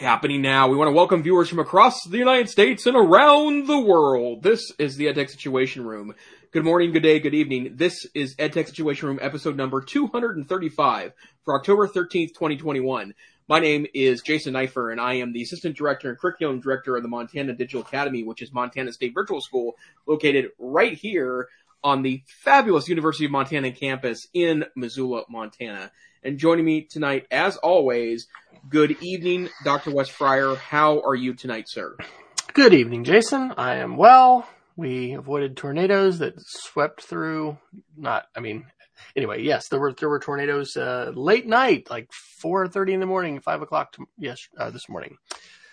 happening now. We want to welcome viewers from across the United States and around the world. This is the EdTech Situation Room. Good morning, good day, good evening. This is EdTech Situation Room episode number 235 for October 13th, 2021. My name is Jason Neiffer, and I am the Assistant Director and Curriculum Director of the Montana Digital Academy, which is Montana State Virtual School located right here on the fabulous University of Montana campus in Missoula, Montana. And joining me tonight, as always, good evening, Dr. Wes Fryer. How are you tonight, sir? Good evening, Jason. I am well. We avoided tornadoes that swept through. Not, I mean, anyway, yes, there were there were tornadoes uh, late night, like four thirty in the morning, five o'clock. To, yes, uh, this morning.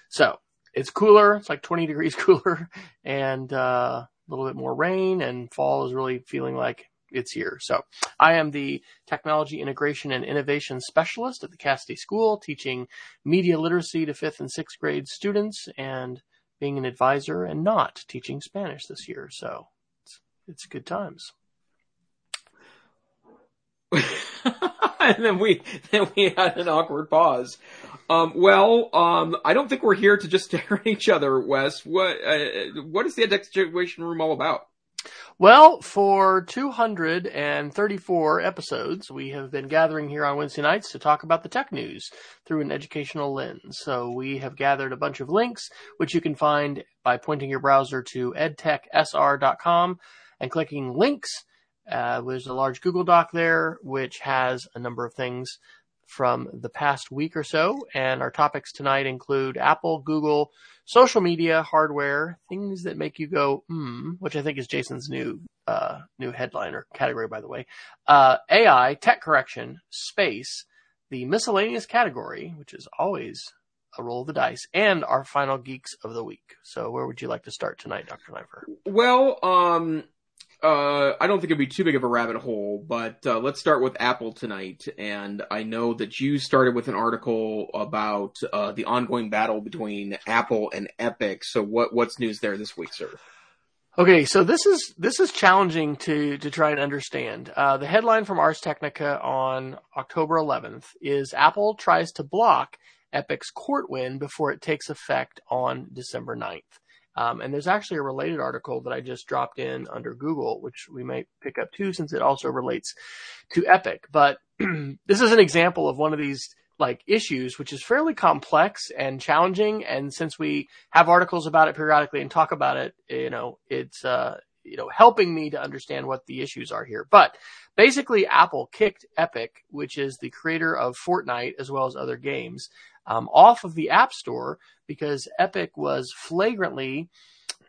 So it's cooler. It's like twenty degrees cooler, and uh, a little bit more rain. And fall is really feeling like it's here. So I am the technology integration and innovation specialist at the Casady School, teaching media literacy to fifth and sixth grade students and being an advisor and not teaching Spanish this year. So it's, it's good times. and then we then we had an awkward pause. Um, well, um, I don't think we're here to just stare at each other, Wes. What uh, what is the Situation Room all about? Well, for 234 episodes, we have been gathering here on Wednesday nights to talk about the tech news through an educational lens. So we have gathered a bunch of links, which you can find by pointing your browser to edtechsr.com and clicking links. Uh, there's a large Google Doc there, which has a number of things from the past week or so. And our topics tonight include Apple, Google, social media, hardware, things that make you go, hmm, which I think is Jason's new, uh, new headline or category, by the way. Uh, AI, tech correction, space, the miscellaneous category, which is always a roll of the dice, and our final geeks of the week. So where would you like to start tonight, Dr. Neiffer? Well, um, uh, I don't think it'd be too big of a rabbit hole, but uh, let's start with Apple tonight. And I know that you started with an article about uh, the ongoing battle between Apple and Epic. So what what's news there this week, sir? Okay, so this is this is challenging to to try and understand. Uh, the headline from Ars Technica on October 11th is Apple tries to block Epic's court win before it takes effect on December 9th. Um, and there's actually a related article that I just dropped in under Google, which we might pick up too, since it also relates to Epic. But this is an example of one of these like issues, which is fairly complex and challenging. And since we have articles about it periodically and talk about it, you know, it's, uh, you know, helping me to understand what the issues are here. But basically, Apple kicked Epic, which is the creator of Fortnite as well as other games, um, off of the App Store because Epic was flagrantly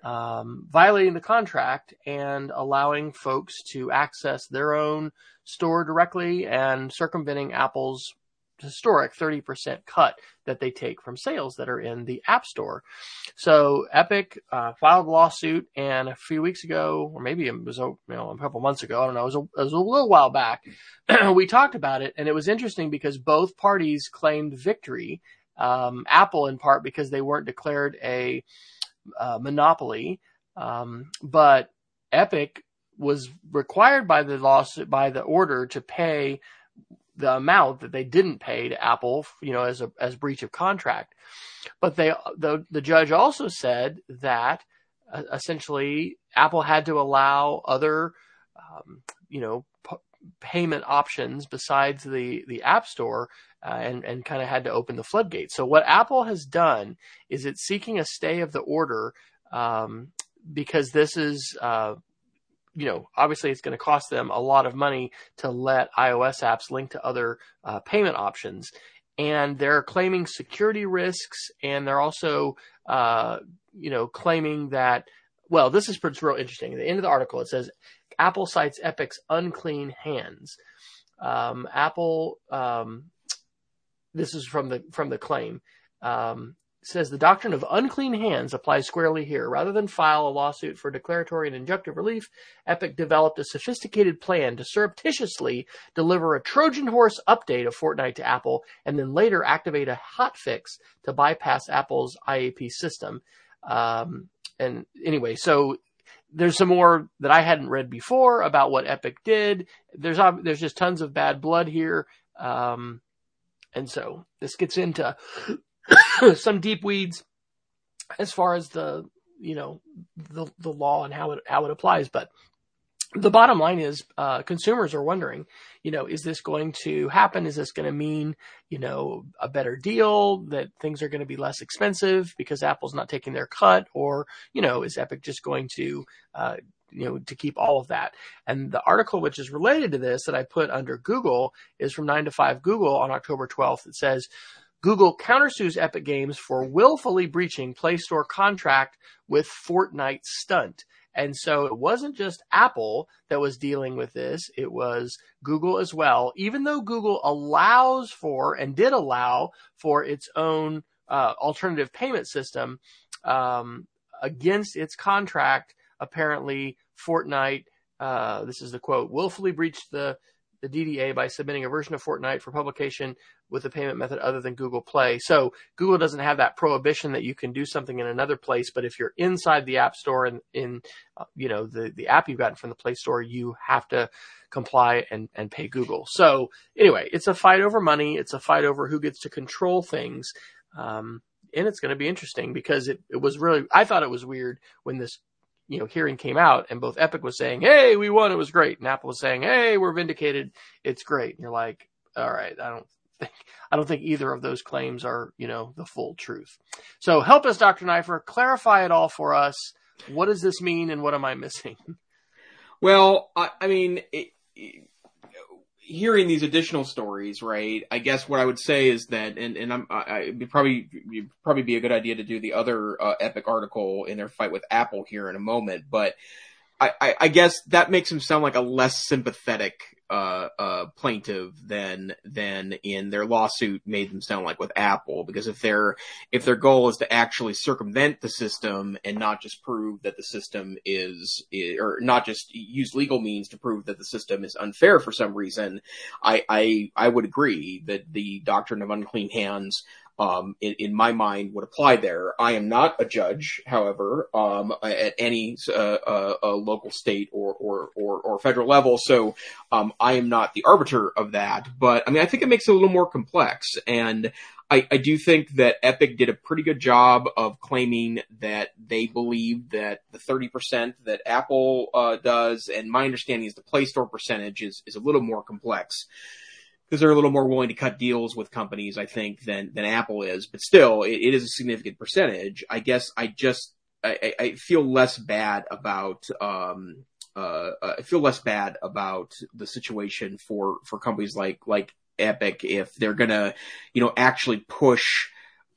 um, violating the contract and allowing folks to access their own store directly and circumventing Apple's historic 30% cut that they take from sales that are in the App Store. So Epic uh, filed a lawsuit, and a few weeks ago, or maybe it was you know, a couple months ago, I don't know, it was a, it was a little while back, we talked about it, and it was interesting because both parties claimed victory um, Apple in part because they weren't declared a uh, monopoly, um, but Epic was required by the lawsuit by the order to pay the amount that they didn't pay to Apple, you know, as a as breach of contract. But they the the judge also said that uh, essentially Apple had to allow other, um, you know, p- payment options besides the the App Store uh, and, and kind of had to open the floodgates. So what Apple has done is it's seeking a stay of the order um, because this is, uh, you know, obviously it's going to cost them a lot of money to let iOS apps link to other uh, payment options. And they're claiming security risks, and they're also, uh, you know, claiming that. Well, this is real interesting. At the end of the article, it says Apple cites Epic's unclean hands. Um, Apple um, this is from the from the claim. Um, says the doctrine of unclean hands applies squarely here. Rather than file a lawsuit for declaratory and injunctive relief, Epic developed a sophisticated plan to surreptitiously deliver a Trojan horse update of Fortnite to Apple and then later activate a hotfix to bypass Apple's IAP system. Um, and anyway, so there's some more that I hadn't read before about what Epic did. There's there's just tons of bad blood here. Um, and so this gets into some deep weeds as far as the you know the the law and how it how it applies, but the bottom line is uh, consumers are wondering, you know, is this going to happen? Is this going to mean, you know, a better deal that things are going to be less expensive because Apple's not taking their cut, or you know, is Epic just going to, uh, you know, to keep all of that? And the article which is related to this that I put under Google is from Nine to Five Google on October 12th. It says. Google countersues Epic Games for willfully breaching Play Store contract with Fortnite stunt. And so it wasn't just Apple that was dealing with this, it was Google as well, even though Google allows for and did allow for its own uh, alternative payment system um, against its contract. Apparently, Fortnite, uh, this is the quote, willfully breached the the DDA by submitting a version of Fortnite for publication with a payment method other than Google Play. So Google doesn't have that prohibition that you can do something in another place, but if you're inside the App Store and in, uh, you know, the, the app you've gotten from the Play Store, you have to comply and, and pay Google. So anyway, it's a fight over money. It's a fight over who gets to control things. Um, and it's going to be interesting because it, it was really, I thought it was weird when this you know hearing came out and both epic was saying hey we won it was great and apple was saying hey we're vindicated it's great and you're like all right i don't think i don't think either of those claims are you know the full truth. So help us dr Neiffer clarify it all for us. What does this mean and what am i missing? Well i, I mean it, it, hearing these additional stories, right? I guess what I would say is that, and and I'm, I, it'd probably it'd probably be a good idea to do the other uh, Epic article in their fight with Apple here in a moment, but I, I, guess that makes him sound like a less sympathetic uh, uh, plaintiff than than in their lawsuit made them sound like with Apple. Because if their if their goal is to actually circumvent the system and not just prove that the system is, is or not just use legal means to prove that the system is unfair for some reason, I I, I would agree that the doctrine of unclean hands um, in, in, my mind would apply there. I am not a judge, however, um, at any uh, uh, local, state, or, or or, or federal level. So um, I am not the arbiter of that. But I mean, I think it makes it a little more complex, and I, I do think that Epic did a pretty good job of claiming that they believe that the 30% that Apple uh, does, and my understanding is the Play Store percentage is is a little more complex because they're a little more willing to cut deals with companies, I think, than than Apple is. But still, it, it is a significant percentage. I guess I just I, I feel less bad about um uh, I feel less bad about the situation for for companies like like Epic if they're gonna you know actually push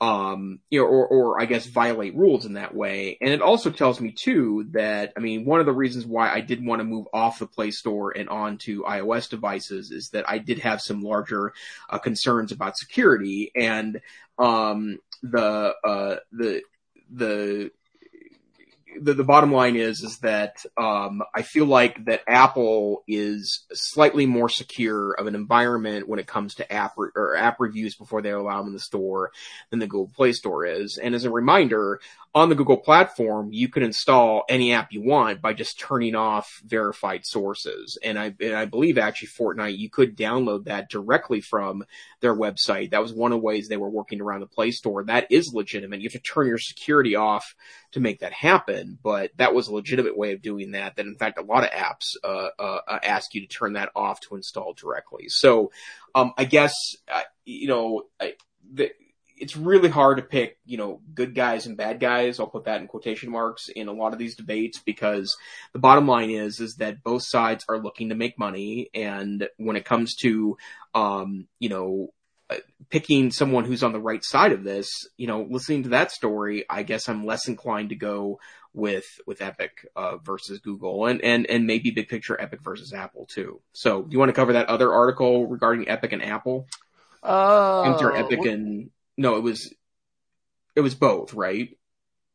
um, you know, or, or I guess violate rules in that way. And it also tells me too that, I mean, one of the reasons why I did want to move off the Play Store and onto iOS devices is that I did have some larger uh, concerns about security and, um, the, uh, the, the, the, the bottom line is is that um, I feel like that Apple is slightly more secure of an environment when it comes to app re- or app reviews before they allow them in the store than the Google Play Store is. And as a reminder, on the Google platform, you can install any app you want by just turning off verified sources. And I, and I believe actually Fortnite, you could download that directly from their website. That was one of the ways they were working around the Play Store. That is legitimate. You have to turn your security off to make that happen, but that was a legitimate way of doing that. That in fact, a lot of apps, uh, uh, ask you to turn that off to install directly. So, um, I guess, uh, you know, I, the, it's really hard to pick, you know, good guys and bad guys. I'll put that in quotation marks in a lot of these debates because the bottom line is, is that both sides are looking to make money. And when it comes to, um, you know, uh, picking someone who's on the right side of this, you know, listening to that story, I guess I'm less inclined to go with with Epic uh, versus Google, and and and maybe big picture Epic versus Apple too. So, do you want to cover that other article regarding Epic and Apple? Uh, Enter Epic and no, it was it was both, right?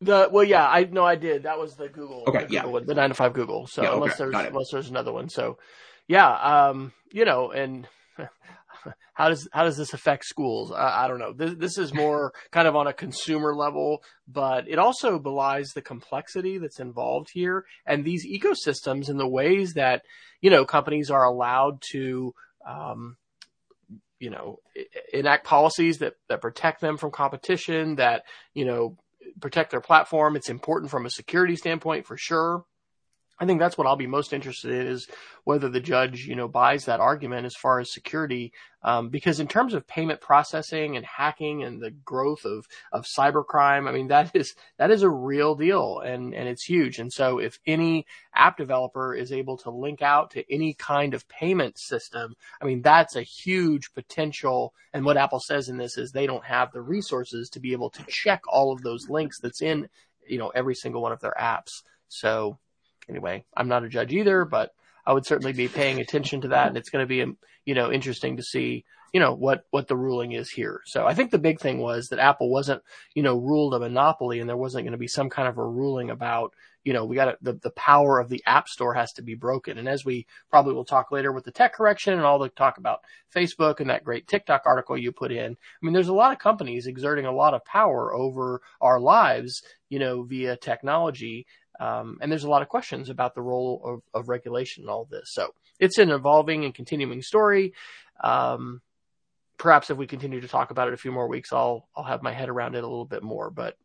The well, yeah, I no, I did. That was the Google. Okay, the yeah, Google one, the nine to five Google. So yeah, okay, unless there's unless there's another one, so yeah, um, you know, and how does how does this affect schools? I, I don't know. This this is more kind of on a consumer level, but it also belies the complexity that's involved here and these ecosystems and the ways that you know companies are allowed to. Um, you know, enact policies that, that protect them from competition, that, you know, protect their platform. It's important from a security standpoint for sure. I think that's what I'll be most interested in is whether the judge, you know, buys that argument as far as security. Um, because in terms of payment processing and hacking and the growth of, of cybercrime, I mean, that is, that is a real deal and, and it's huge. And so if any app developer is able to link out to any kind of payment system, I mean, that's a huge potential. And what Apple says in this is they don't have the resources to be able to check all of those links that's in, you know, every single one of their apps. So, anyway, I'm not a judge either, but I would certainly be paying attention to that. And it's going to be, um, you know, interesting to see, you know, what, what the ruling is here. So I think the big thing was that Apple wasn't, you know, ruled a monopoly and there wasn't going to be some kind of a ruling about, you know, we got the, the power of the app store has to be broken. And as we probably will talk later with the tech correction and all the talk about Facebook and that great TikTok article you put in, I mean, there's a lot of companies exerting a lot of power over our lives, you know, via technology um, and there's a lot of questions about the role of, of, regulation in all this. So it's an evolving and continuing story. Um, perhaps if we continue to talk about it a few more weeks, I'll I'll have my head around it a little bit more. But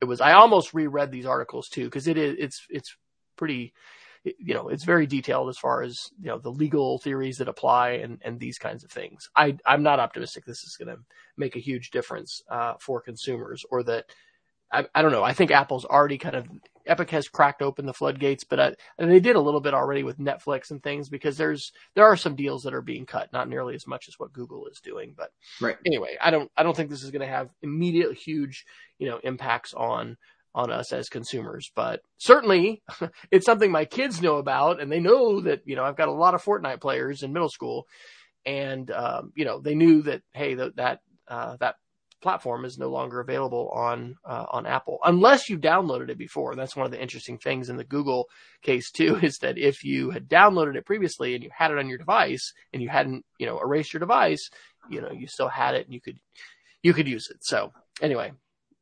it was I almost reread these articles too because it is it's it's pretty you know it's very detailed as far as you know the legal theories that apply and and these kinds of things. I I'm not optimistic this is going to make a huge difference uh, for consumers or that I, I, don't know. I think Apple's already kind of Epic has cracked open the floodgates, but I, and they did a little bit already with Netflix and things because there's there are some deals that are being cut, not nearly as much as what Google is doing. But right. anyway, I don't I don't think this is going to have immediate huge you know impacts on on us as consumers, but certainly it's something my kids know about, and they know that you know I've got a lot of Fortnite players in middle school, and um, you know they knew that hey that that uh, that platform is no longer available on uh, on Apple unless you downloaded it before. That's one of the interesting things in the Google case too is that if you had downloaded it previously and you had it on your device and you hadn't you know erased your device, you know you still had it and you could you could use it. So anyway,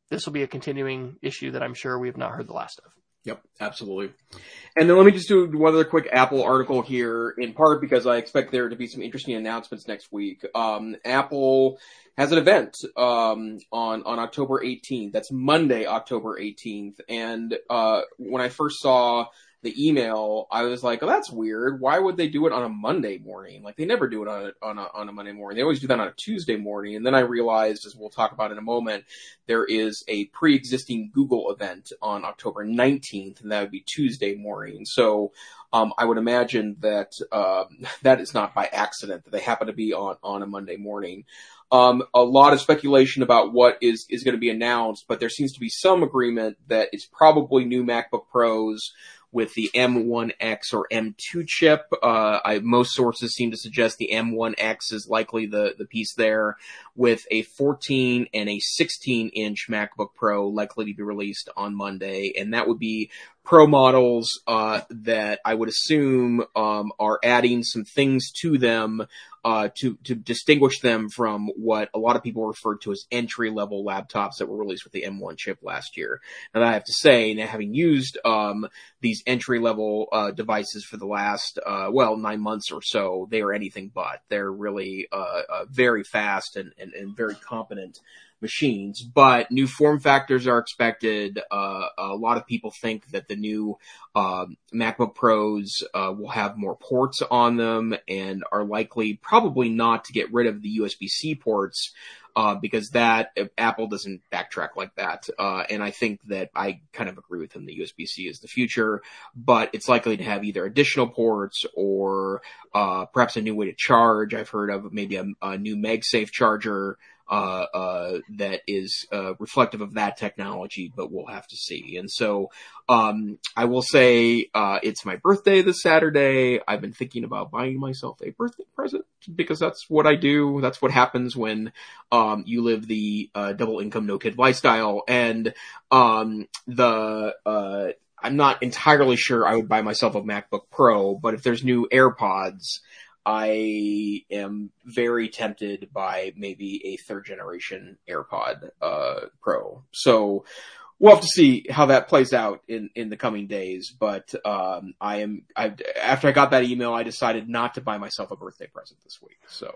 this will be a continuing issue that I'm sure we have not heard the last of. Yep, absolutely. And then let me just do one other quick Apple article here, in part because I expect there to be some interesting announcements next week. Um, Apple has an event um, on on October 18th. That's Monday, October 18th. And uh, when I first saw the email, I was like, "Oh, that's weird. Why would they do it on a Monday morning? Like they never do it on a, on a on a Monday morning. They always do that on a Tuesday morning." And then I realized, as we'll talk about in a moment, there is a pre-existing Google event on October 19th, and that would be Tuesday morning. So um, I would imagine that uh, that is not by accident that they happen to be on on a Monday morning. Um, a lot of speculation about what is is going to be announced, but there seems to be some agreement that it's probably new MacBook Pros with the M1X or M2 chip. Uh, I, most sources seem to suggest the M1X is likely the, the piece there with a 14 and a 16 inch MacBook Pro likely to be released on Monday. And that would be Pro models, uh, that I would assume, um, are adding some things to them uh, to to distinguish them from what a lot of people referred to as entry level laptops that were released with the M1 chip last year. And I have to say, now having used um, these entry level uh, devices for the last uh, well nine months or so, they are anything but. They're really uh, uh, very fast and, and, and very competent machines, but new form factors are expected. Uh, a lot of people think that the new uh, MacBook Pros uh, will have more ports on them and are likely probably not to get rid of the USB-C ports. Uh, because that Apple doesn't backtrack like that, uh, and I think that I kind of agree with him. The USB-C is the future, but it's likely to have either additional ports or uh, perhaps a new way to charge. I've heard of maybe a, a new MagSafe charger uh, uh, that is uh, reflective of that technology, but we'll have to see. And so, um, I will say uh, it's my birthday this Saturday. I've been thinking about buying myself a birthday present because that's what I do. That's what happens when um, you live the uh, double income no kid lifestyle. And um, the uh, I'm not entirely sure I would buy myself a MacBook Pro, but if there's new AirPods. I am very tempted by maybe a third generation AirPod uh, Pro. So we'll have to see how that plays out in, in the coming days. But um, I am I after I got that email, I decided not to buy myself a birthday present this week. So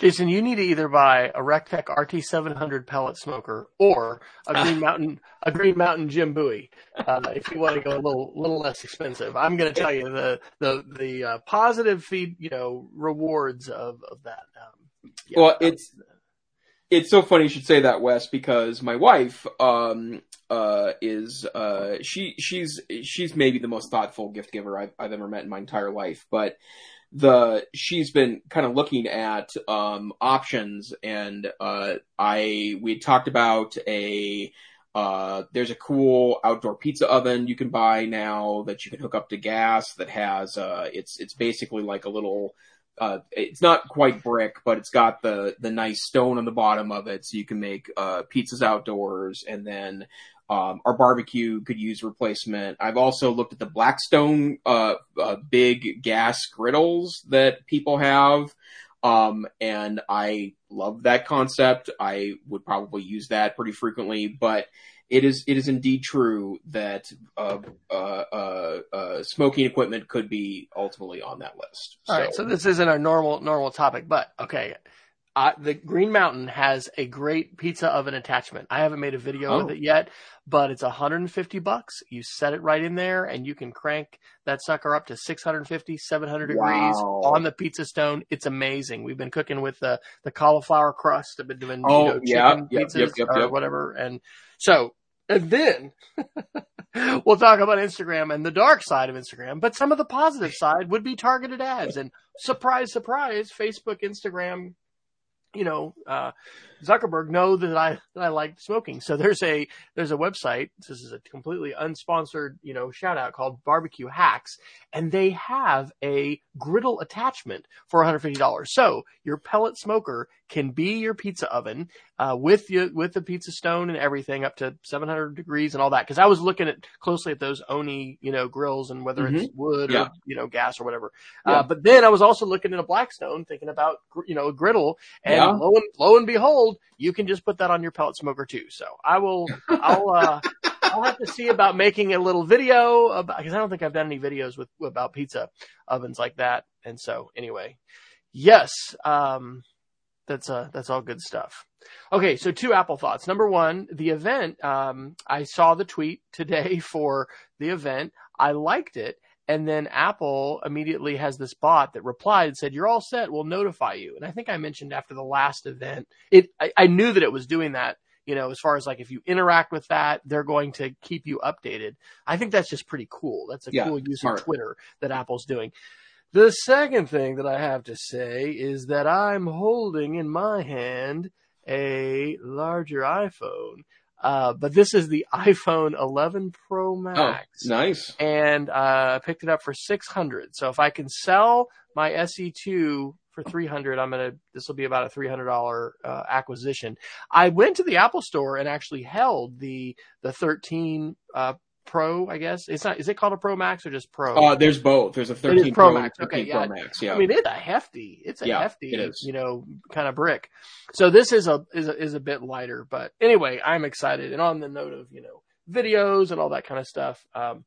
Jason, you need to either buy a Rectech RT700 pellet smoker or a Green Mountain a Green Mountain Jim Bowie uh, if you want to go a little little less expensive. I'm going to tell you the the the uh, positive feed you know rewards of of that. Um, yeah, well, it's it's so funny you should say that, Wes, because my wife um, uh, is uh, she she's she's maybe the most thoughtful gift giver I've, I've ever met in my entire life, but the she's been kind of looking at um, options, and uh, I we talked about a uh, there's a cool outdoor pizza oven you can buy now that you can hook up to gas that has uh, it's it's basically like a little uh, it's not quite brick, but it's got the the nice stone on the bottom of it, so you can make uh, pizzas outdoors. And then um, our barbecue could use replacement. I've also looked at the Blackstone uh, uh, big gas griddles that people have, um, and I love that concept. I would probably use that pretty frequently, but it is it is indeed true that uh, uh, uh, uh smoking equipment could be ultimately on that list. All so. right, so this isn't a normal normal topic, but okay, uh, the Green Mountain has a great pizza oven attachment. I haven't made a video oh. with it yet, but it's 150 bucks. You set it right in there and you can crank that sucker up to 650, 700 degrees wow. on the pizza stone. It's amazing. We've been cooking with the, the cauliflower crust. I've been doing, oh, you know, yeah, chicken yep, pizzas yep, yep, or whatever. And so, and then we'll talk about Instagram and the dark side of Instagram, but some of the positive side would be targeted ads and surprise, surprise, Facebook, Instagram, you know, uh, Zuckerberg know that I that I like smoking. So there's a there's a website. This is a completely unsponsored, you know, shout out called Barbecue Hacks, and they have a griddle attachment for $150. So your pellet smoker can be your pizza oven uh, with you with the pizza stone and everything up to 700 degrees and all that. Because I was looking at closely at those Ooni you know grills and whether mm-hmm. it's wood yeah. or you know gas or whatever. Yeah. Uh, but then I was also looking at a Blackstone, thinking about you know a griddle, and yeah. lo and lo and behold, you can just put that on your pellet smoker too. So I will I'll. Uh, I'll have to see about making a little video about because I don't think I've done any videos with about pizza ovens like that. And so anyway, yes, um, that's uh that's all good stuff. Okay, so two Apple thoughts. Number one, the event. Um, I saw the tweet today for the event. I liked it. And then Apple immediately has this bot that replied and said, "You're all set. We'll notify you." And I think I mentioned after the last event, it I, I knew that it was doing that you know, as far as like if you interact with that, they're going to keep you updated. I think that's just pretty cool. That's a yeah, cool use smart. of Twitter that Apple's doing. The second thing that I have to say is that I'm holding in my hand a larger iPhone. Uh, but this is the iPhone 11 Pro Max. Oh, nice. And uh, I picked it up for 600. So if I can sell my SE2 for 300 i'm gonna this will be about a $300 uh, acquisition i went to the apple store and actually held the the 13 uh, Pro, I guess it's not. Is it called a Pro Max or just Pro? Uh, there's both. There's a 13 Pro, Pro, Max. Okay, yeah. Pro Max. Yeah. I mean, it's a hefty. It's a yeah, hefty. It. You know, kind of brick. So this is a is a, is a bit lighter, but anyway, I'm excited. And on the note of you know videos and all that kind of stuff, um,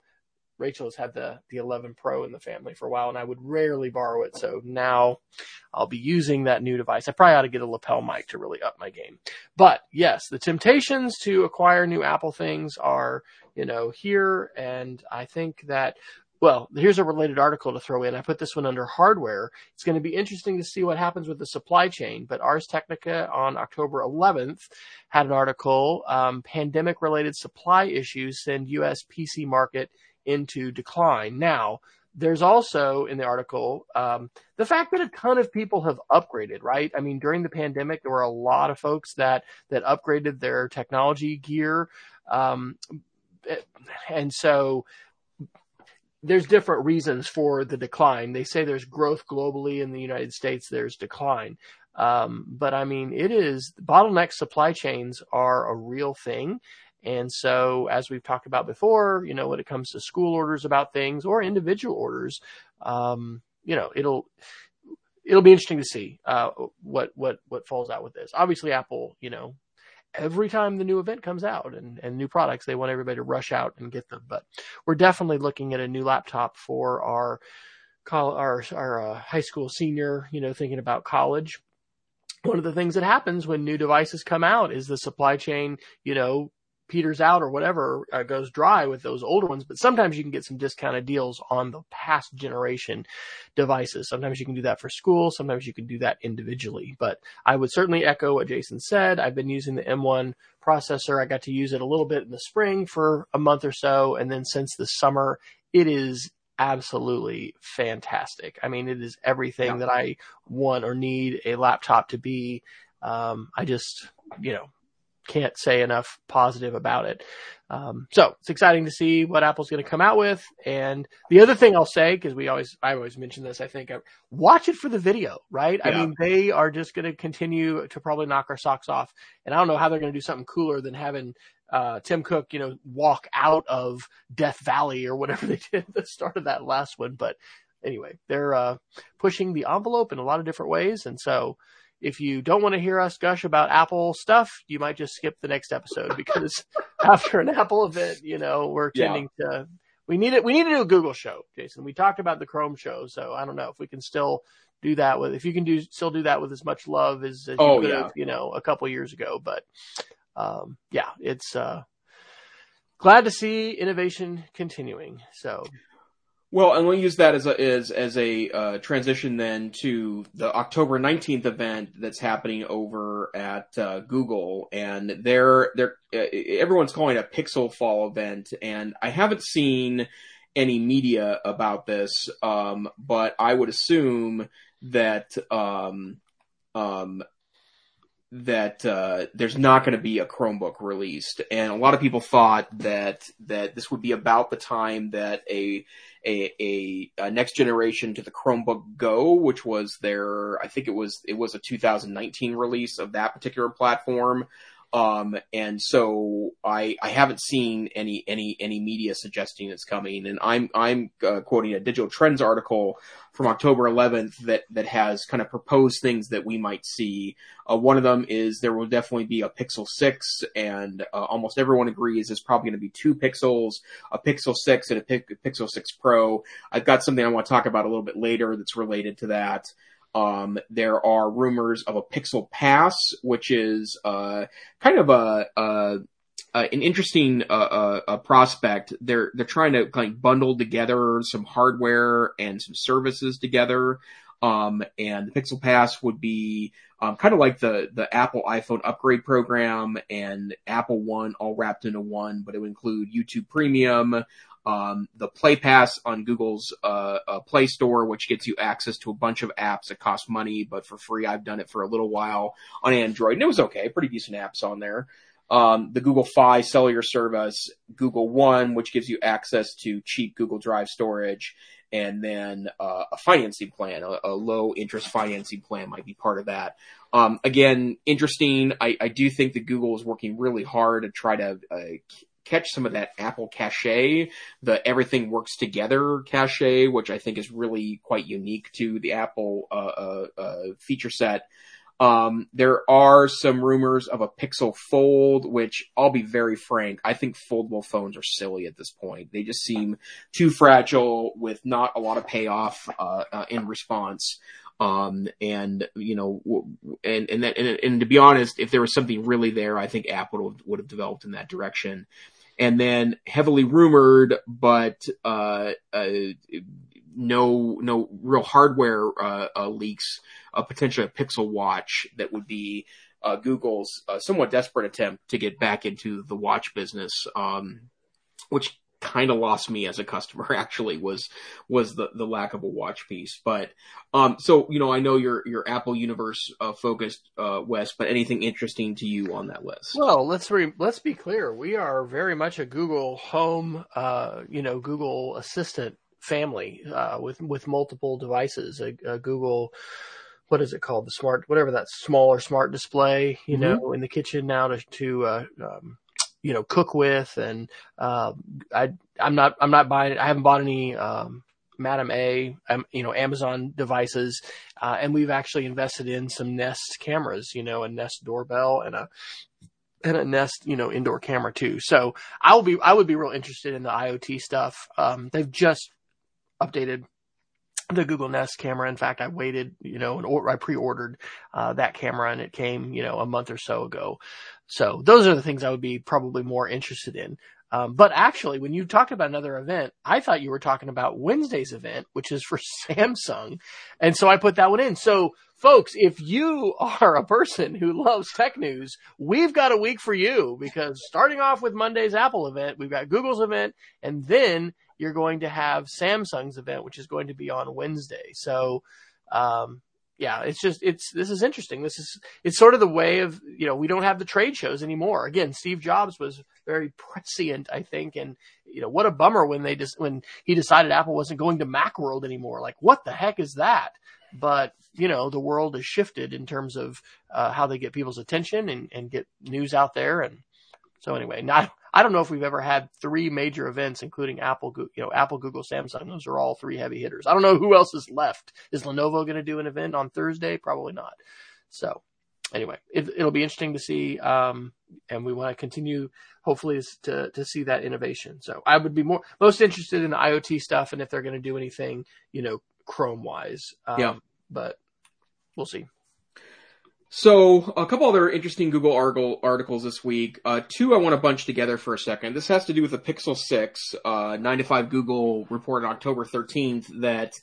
Rachel has had the the 11 Pro in the family for a while, and I would rarely borrow it. So now I'll be using that new device. I probably ought to get a lapel mic to really up my game. But yes, the temptations to acquire new Apple things are you know here, and I think that. Well, here's a related article to throw in. I put this one under hardware. It's going to be interesting to see what happens with the supply chain. But Ars Technica on October 11th had an article, um, pandemic related supply issues send U.S. PC market into decline. Now, there's also in the article um, the fact that a ton of people have upgraded right i mean during the pandemic there were a lot of folks that that upgraded their technology gear um, and so there's different reasons for the decline. They say there's growth globally in the united states there's decline. Um, but i mean it is bottleneck supply chains are a real thing. And so, as we've talked about before, you know, when it comes to school orders about things or individual orders, um, you know, it'll it'll be interesting to see uh, what what what falls out with this. Obviously, Apple, you know, every time the new event comes out and, and new products, they want everybody to rush out and get them. But we're definitely looking at a new laptop for our our our uh, high school senior, you know, thinking about college one of the things that happens when new devices come out is the supply chain, you know, peters out or whatever uh, goes dry with those older ones. But sometimes you can get some discounted deals on the past generation devices. Sometimes you can do that for school. Sometimes you can do that individually. But I would certainly echo what Jason said. I've been using the M1 processor. I got to use it a little bit in the spring for a month or so. And then since the summer, it is absolutely fantastic. I mean, it is everything yeah. that I want or need a laptop to be. Um, I just, you know, can't say enough positive about it. Um, so it's exciting to see what Apple's going to come out with. And the other thing I'll say, because we always, I always mention this, I think, uh, watch it for the video, right? Yeah. I mean, they are just going to continue to probably knock our socks off. And I don't know how they're going to do something cooler than having uh, Tim Cook, you know, walk out of Death Valley or whatever they did at the start of that last one. But anyway, they're uh, pushing the envelope in a lot of different ways. And so if you don't want to hear us gush about Apple stuff, you might just skip the next episode because after an Apple event, you know, we're tending yeah. to we need it. We need to do a Google show, Jason. We talked about the Chrome show, so I don't know if we can still do that with if you can do still do that with as much love as, as oh, you could yeah. have, you know, a couple years ago. But um, yeah, it's uh, glad to see innovation continuing. So well, and we'll use that as a as as a uh, transition then to the October nineteenth event that's happening over at uh, Google, and they're they're uh, everyone's calling it a Pixel Fall event, and I haven't seen any media about this, um, but I would assume that um, um, that uh, there's not going to be a Chromebook released, and a lot of people thought that that this would be about the time that a a, a, a next generation to the Chromebook Go, which was their I think it was it was a 2019 release of that particular platform. Um, and so I, I haven't seen any, any, any media suggesting it's coming. And I'm, I'm uh, quoting a digital trends article from October 11th that, that has kind of proposed things that we might see. Uh, one of them is there will definitely be a Pixel 6 and uh, almost everyone agrees there's probably going to be two Pixels, a Pixel 6 and a Pixel 6 Pro. I've got something I want to talk about a little bit later that's related to that. Um, there are rumors of a Pixel Pass, which is uh, kind of a, a, an interesting uh, uh, prospect. They're they're trying to of bundle together some hardware and some services together. Um, and the Pixel Pass would be um, kind of like the the Apple iPhone upgrade program and Apple One all wrapped into one, but it would include YouTube Premium, um, the Play Pass on Google's uh, uh, Play Store, which gets you access to a bunch of apps that cost money, but for free. I've done it for a little while on Android, and it was okay. Pretty decent apps on there. Um, the Google Fi cellular service, Google One, which gives you access to cheap Google Drive storage, and then uh, a financing plan, a, a, low interest financing plan might be part of that. Um, again, interesting. I, I, do think that Google is working really hard to try to uh, catch some of that Apple cachet, the everything works together cachet, which I think is really quite unique to the Apple uh, uh, uh, feature set. Um, there are some rumors of a Pixel Fold, which I'll be very frank, I think foldable phones are silly at this point. They just seem too fragile with not a lot of payoff uh, uh, in response. Um, and you know, and and, that, and and to be honest, if there was something really there, I think Apple would, would have developed in that direction and then heavily rumored, but uh, uh, no no real hardware uh, uh leaks. potentially a Pixel Watch that would be uh, Google's uh, somewhat desperate attempt to get back into the watch business, um, which kind of lost me as a customer actually was was the the lack of a watch piece. But um so you know i know you're you're apple universe uh, focused uh wes but anything interesting to you on that list? Well let's re- let's be clear. We are very much a google home uh you know google assistant family uh with with multiple devices. A, a google what is it called? The smart whatever that smaller smart display you mm-hmm. know in the kitchen now to to uh, um, you know, cook with. And, uh, I, I'm not, I'm not buying, I haven't bought any, um, Madam A, um, you know, Amazon devices. Uh, and we've actually invested in some Nest cameras, you know, a Nest doorbell and a, and a Nest, you know, indoor camera too. So I will be, I would be real interested in the IoT stuff. Um, they've just updated the Google Nest camera. In fact, I waited, you know, and or, I pre-ordered uh, that camera and it came, you know, a month or so ago. So those are the things I would be probably more interested in. Um, but actually, when you talked about another event, I thought you were talking about Wednesday's event, which is for Samsung. And so I put that one in. So folks, if you are a person who loves tech news, we've got a week for you because starting off with Monday's Apple event, we've got Google's event, and then you're going to have Samsung's event, which is going to be on Wednesday. So, um, yeah, it's just it's this is interesting. This is it's sort of the way of you know we don't have the trade shows anymore. Again, Steve Jobs was very prescient, I think, and you know what a bummer when they just when he decided Apple wasn't going to MacWorld anymore. Like what the heck is that? But you know the world has shifted in terms of uh, how they get people's attention and, and get news out there. And so anyway, not I don't know if we've ever had three major events, including Apple, you know, Apple, Google, Samsung. Those are all three heavy hitters. I don't know who else is left. Is Lenovo going to do an event on Thursday? Probably not. So anyway, it, will be interesting to see. Um, and we want to continue, hopefully, to, to see that innovation. So I would be more, most interested in the IoT stuff and if they're going to do anything, you know, Chrome wise. Um, yeah. But we'll see. So, a couple other interesting Google articles this week. Uh, two I want to bunch together for a second. This has to do with the Pixel 6. Uh, 9 to 5 Google reported October 13th that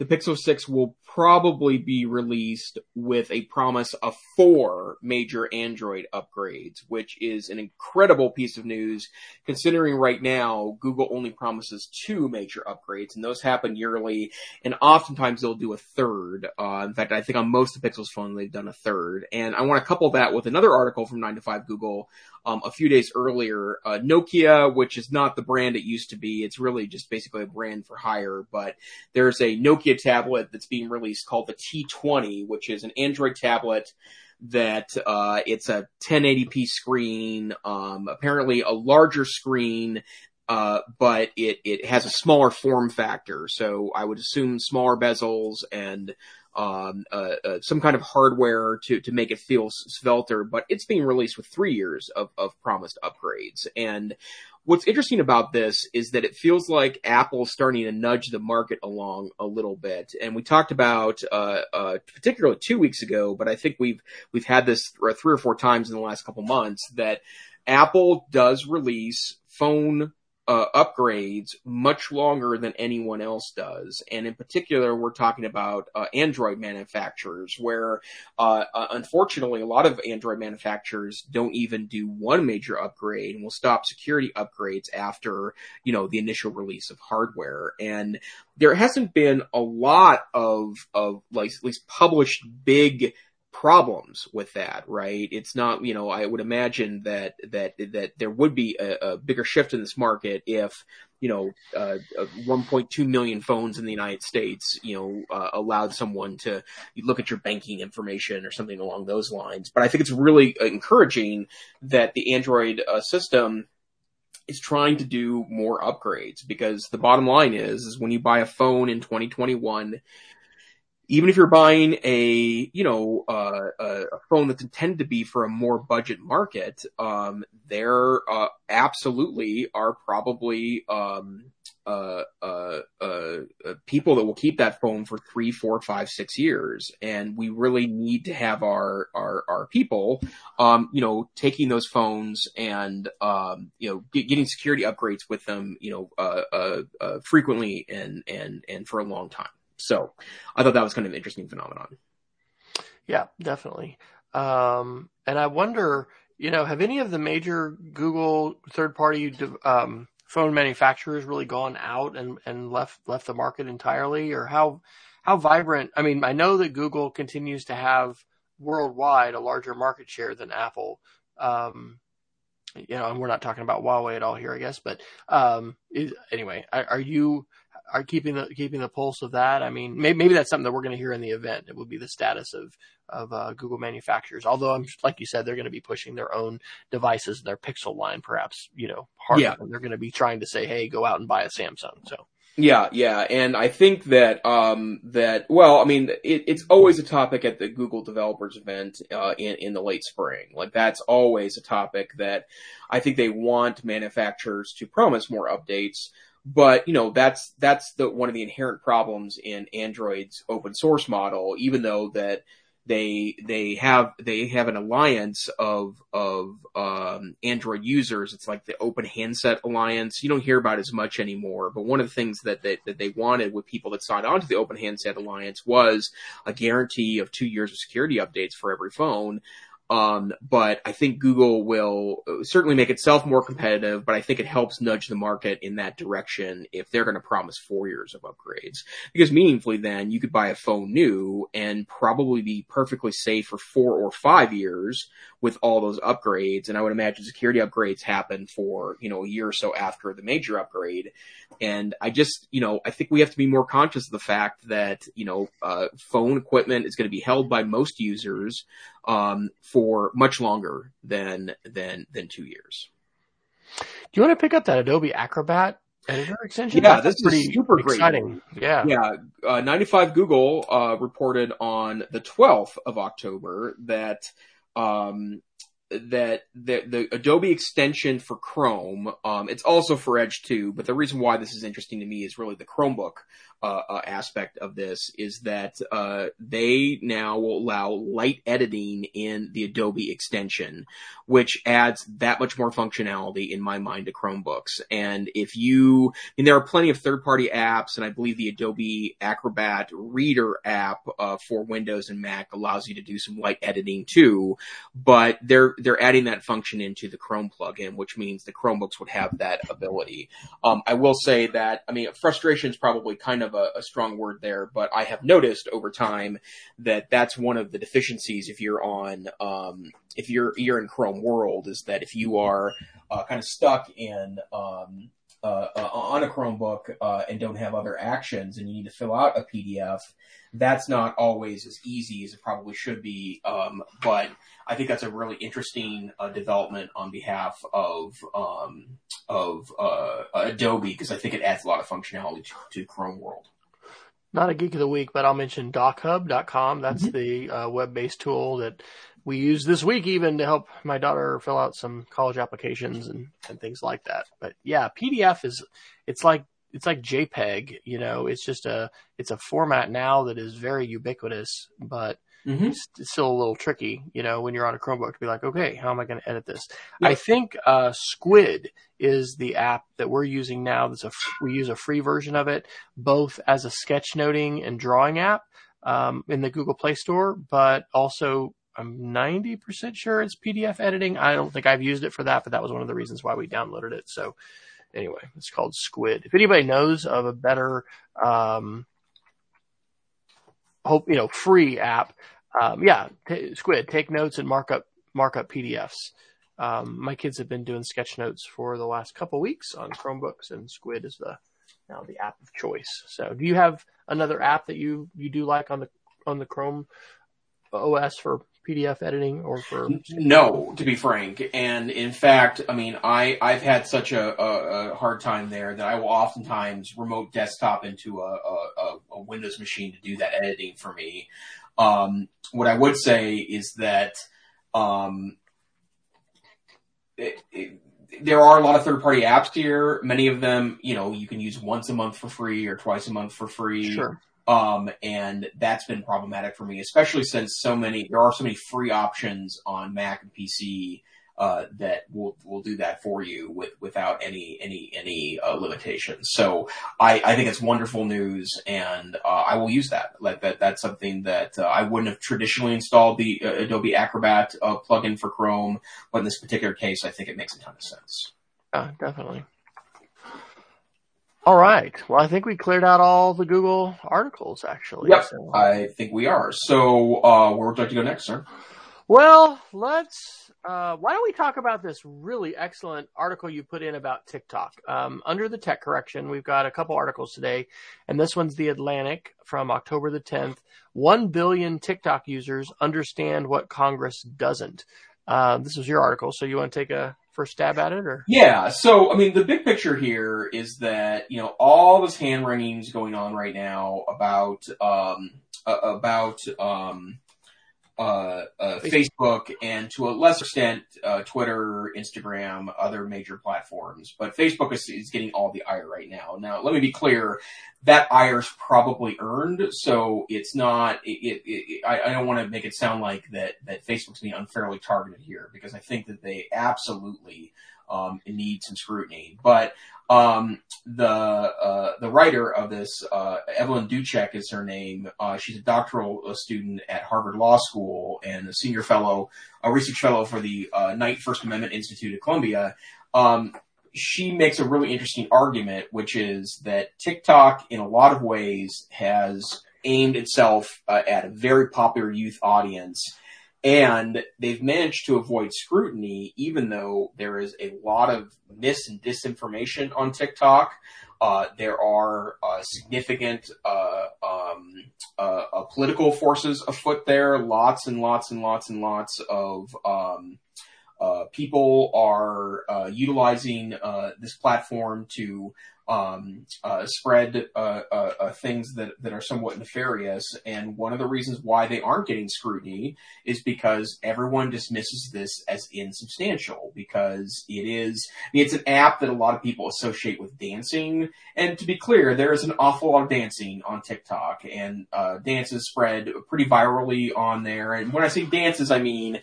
the Pixel 6 will probably be released with a promise of four major Android upgrades, which is an incredible piece of news considering right now Google only promises two major upgrades and those happen yearly and oftentimes they'll do a third. Uh, in fact, I think on most of Pixel's phone they've done a third. And I want to couple that with another article from 9 to 5 Google um, a few days earlier. Uh, Nokia, which is not the brand it used to be, it's really just basically a brand for hire, but there's a Nokia tablet that's being released called the T20, which is an Android tablet that uh, it's a 1080p screen, um, apparently a larger screen, uh, but it it has a smaller form factor. So I would assume smaller bezels and um, uh, uh, some kind of hardware to to make it feel svelter. But it's being released with three years of of promised upgrades. And what's interesting about this is that it feels like Apple's starting to nudge the market along a little bit. And we talked about uh, uh, particularly two weeks ago, but I think we've we've had this three or four times in the last couple months that Apple does release phone uh, upgrades much longer than anyone else does. And in particular, we're talking about uh, Android manufacturers, where uh, uh, unfortunately a lot of Android manufacturers don't even do one major upgrade and will stop security upgrades after you know the initial release of hardware. And there hasn't been a lot of of like at least published big problems with that, right? It's not, you know, I would imagine that that that there would be a, a bigger shift in this market if, you know, uh, uh 1.2 million phones in the United States, you know, uh, allowed someone to look at your banking information or something along those lines. But I think it's really encouraging that the Android uh, system is trying to do more upgrades because the bottom line is, is when you buy a phone in 2021 even if you're buying a you know uh, a, phone that's intended to be for a more budget market, um, there uh, absolutely are probably um, uh, uh, uh, uh, people that will keep that phone for three, four, five, six years, and we really need to have our our, our people, um, you know, taking those phones and um, you know get, getting security upgrades with them, you know, frequently and and and for a long time. So I thought that was kind of an interesting phenomenon. Yeah, definitely. Um, and I wonder, you know, have any of the major Google third party um, phone manufacturers really gone out and, and left left the market entirely, or how how vibrant? I mean, I know that Google continues to have worldwide a larger market share than Apple. Um, you know, and we're not talking about Huawei at all here, I guess. But um, is, anyway, are, are, you are keeping the keeping the pulse of that? I mean, maybe, maybe that's something that we're going to hear in the event. It would be the status of of uh, Google manufacturers. Although, I'm like you said, they're going to be pushing their own devices, their Pixel line, perhaps you know, harder. Yeah. They're going to be trying to say, "Hey, go out and buy a Samsung." So. Yeah, yeah, and I think that um that well, I mean, it, it's always a topic at the Google Developers event uh, in in the late spring. Like that's always a topic that I think they want manufacturers to promise more updates but you know that's that's the one of the inherent problems in Android's open source model. Even though that they they have they have an alliance of of um, Android users. It's like the Open Handset Alliance. You don't hear about as much anymore. But one of the things that they, that they wanted with people that signed on to the Open Handset Alliance was a guarantee of two years of security updates for every phone. Um, but I think Google will certainly make itself more competitive, but I think it helps nudge the market in that direction if they're going to promise four years of upgrades. Because meaningfully then you could buy a phone new and probably be perfectly safe for four or five years with all those upgrades. And I would imagine security upgrades happen for, you know, a year or so after the major upgrade. And I just, you know, I think we have to be more conscious of the fact that, you know, uh, phone equipment is going to be held by most users um, for much longer than than than two years. Do you want to pick up that Adobe Acrobat editor extension? Yeah, That's this is super exciting. Great. Yeah, yeah. Uh, 95 Google uh, reported on the 12th of October that um, that the, the Adobe extension for Chrome, um, it's also for Edge too, but the reason why this is interesting to me is really the Chromebook uh, uh, aspect of this is that uh, they now will allow light editing in the Adobe extension, which adds that much more functionality in my mind to Chromebooks. And if you, mean, there are plenty of third-party apps, and I believe the Adobe Acrobat Reader app uh, for Windows and Mac allows you to do some light editing too. But they're they're adding that function into the Chrome plugin, which means the Chromebooks would have that ability. Um, I will say that I mean, frustration is probably kind of of a, a, strong word there, but I have noticed over time that that's one of the deficiencies if you're on, um, if you're, you're in Chrome world is that if you are uh, kind of stuck in, um, uh, uh, on a Chromebook uh, and don't have other actions and you need to fill out a PDF, that's not always as easy as it probably should be. Um, but I think that's a really interesting uh, development on behalf of um, of uh, Adobe because I think it adds a lot of functionality to, to, Chrome World. Not a geek of the week, but I'll mention DocHub.com. That's mm-hmm. the uh, web-based tool that we use this week even to help my daughter fill out some college applications and, and things like that. But yeah, PDF is it's like it's like JPEG, you know, it's just a it's a format now that is very ubiquitous, but mm-hmm. it's, it's, still a little tricky, you know, when you're on a Chromebook to be like, okay, how am I going to edit this? I think uh, Squid is the app that we're using now. That's a we use a free version of it, both as a sketchnoting and drawing app um, in the Google Play Store, but also I'm 90% sure it's PDF editing. I don't think I've used it for that, but that was one of the reasons why we downloaded it. So anyway, it's called Squid. If anybody knows of a better, um, hope, you know, free app, um, yeah, t- Squid, take notes and mark up, mark up PDFs. Um, my kids have been doing sketch notes for the last couple weeks on Chromebooks and Squid is the, now the app of choice. So do you have another app that you, you do like on the, on the Chrome OS for PDF editing or for no, to be frank. And in fact, I mean, I I've had such a, a, a hard time there that I will oftentimes remote desktop into a, a, a Windows machine to do that editing for me. Um, what I would say is that um, it, it, there are a lot of third party apps here. Many of them, you know, you can use once a month for free or twice a month for free. Sure. Um, and that's been problematic for me, especially since so many, there are so many free options on Mac and PC, uh, that will, will do that for you with, without any, any, any, uh, limitations. So I, I think it's wonderful news and, uh, I will use that. Like that, that's something that, uh, I wouldn't have traditionally installed the uh, Adobe Acrobat, uh, plugin for Chrome, but in this particular case, I think it makes a ton of sense. Yeah, definitely. All right. Well, I think we cleared out all the Google articles, actually. Yep, so. I think we are. So, uh, where would you like to go next, sir? Well, let's. Uh, why don't we talk about this really excellent article you put in about TikTok? Um, under the tech correction, we've got a couple articles today, and this one's the Atlantic from October the 10th. One billion TikTok users understand what Congress doesn't. Uh, this was your article, so you want to take a first stab at it, or yeah. So I mean, the big picture here is that you know all this hand wringing is going on right now about um, about um, uh, uh, Facebook, and to a lesser extent, uh, Twitter, Instagram, other major platforms. But Facebook is, is getting all the ire right now. Now, let me be clear: that ire's probably earned, so it's not. It, it, it, I, I don't want to make it sound like that that Facebook's being unfairly targeted here because I think that they absolutely um, need some scrutiny. But um, the uh, the writer of this, uh, Evelyn Douek is her name. Uh, she's a doctoral uh, student at Harvard Law School and a senior fellow, a research fellow for the uh, Knight First Amendment Institute at Columbia. Um, she makes a really interesting argument, which is that TikTok, in a lot of ways, has aimed itself uh, at a very popular youth audience and they've managed to avoid scrutiny, even though there is a lot of mis and disinformation on TikTok. Uh, there are uh, significant uh, um, uh, uh, political forces afoot there. Lots and lots and lots and lots of um, uh, people are utilizing this platform to um, uh, spread uh, uh, uh, things that, that are somewhat nefarious. And one of the reasons why they aren't getting scrutiny is because everyone dismisses this as insubstantial because it is, I mean, it's an app that a lot of people associate with dancing. And to be clear, there is an awful lot of dancing on TikTok and uh, dances spread pretty virally on there. And when I say dances, I mean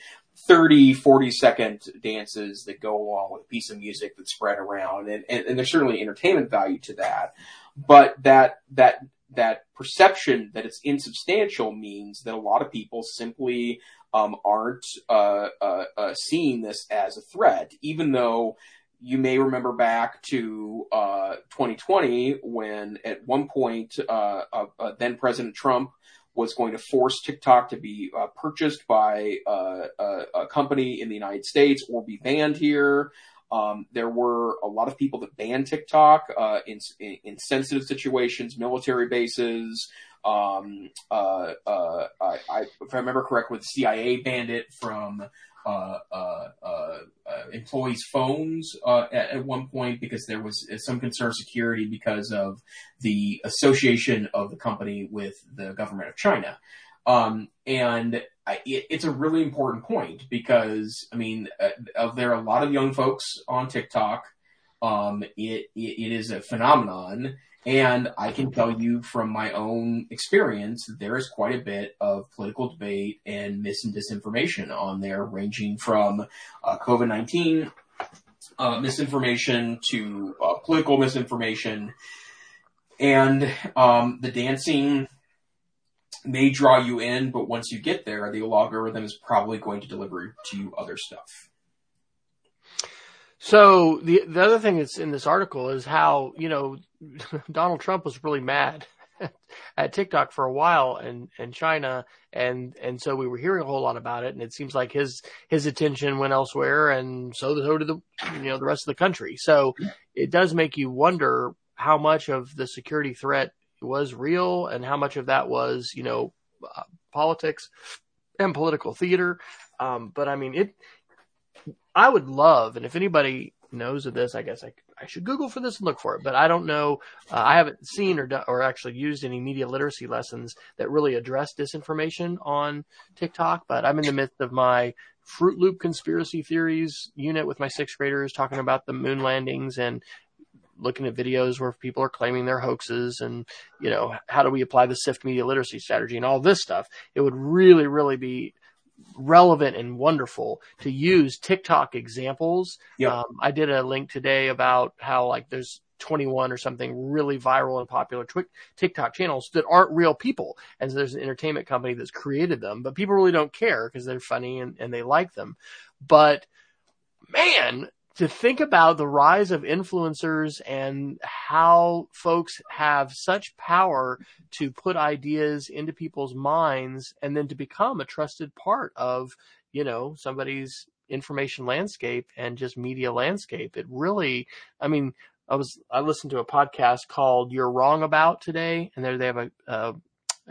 30, 40 second dances that go along with a piece of music that's spread around. And, and, and there's certainly entertainment value to that. But that, that, that perception that it's insubstantial means that a lot of people simply um, aren't uh, uh, uh, seeing this as a threat, even though you may remember back to 2020 uh, when at one point uh, uh, then President Trump was going to force TikTok to be uh, purchased by uh, a, a, company in the United States or be banned here. Um, there were a lot of people that banned TikTok uh, in, in, in sensitive situations, military bases. Um, uh, uh, I, I, if I remember correctly, the CIA banned it from employees' phones at, at, one point because there was some concern security because of the association of the company with the government of China. Um, and I, it, it's a really important point because I mean, uh, there are a lot of young folks on TikTok. Um, it, it, it is a phenomenon, and I can tell you from my own experience that there is quite a bit of political debate and mis and disinformation on there, ranging from uh, COVID 19 uh, misinformation to uh, political misinformation. And um, the dancing may draw you in, but once you get there, the algorithm is probably going to deliver to you other stuff. So the the other thing that's in this article is how you know Donald Trump was really mad at TikTok for a while and and China and and so we were hearing a whole lot about it and it seems like his his attention went elsewhere and so so did the you know the rest of the country. So it does make you wonder how much of the security threat was real and how much of that was you know uh, politics and political theater. Um, but I mean it I would love, and if anybody knows of this, I guess I, I should Google for this and look for it. But I don't know. Uh, I haven't seen or do, or actually used any media literacy lessons that really address disinformation on TikTok. But I'm in the midst of my Fruit Loop conspiracy theories unit with my sixth graders, talking about the moon landings and looking at videos where people are claiming they're hoaxes and you know how do we apply the sift media literacy strategy and all this stuff it would really really be relevant and wonderful to use TikTok examples. Yep. Um, I did a link today about how like there's 21 or something really viral and popular TikTok channels that aren't real people. And so there's an entertainment company that's created them, but people really don't care because they're funny and, and they like them. But man, to think about the rise of influencers and how folks have such power to put ideas into people's minds and then to become a trusted part of, you know, somebody's information landscape and just media landscape. It really, I mean, I was, I listened to a podcast called You're Wrong About today, and there they have a, a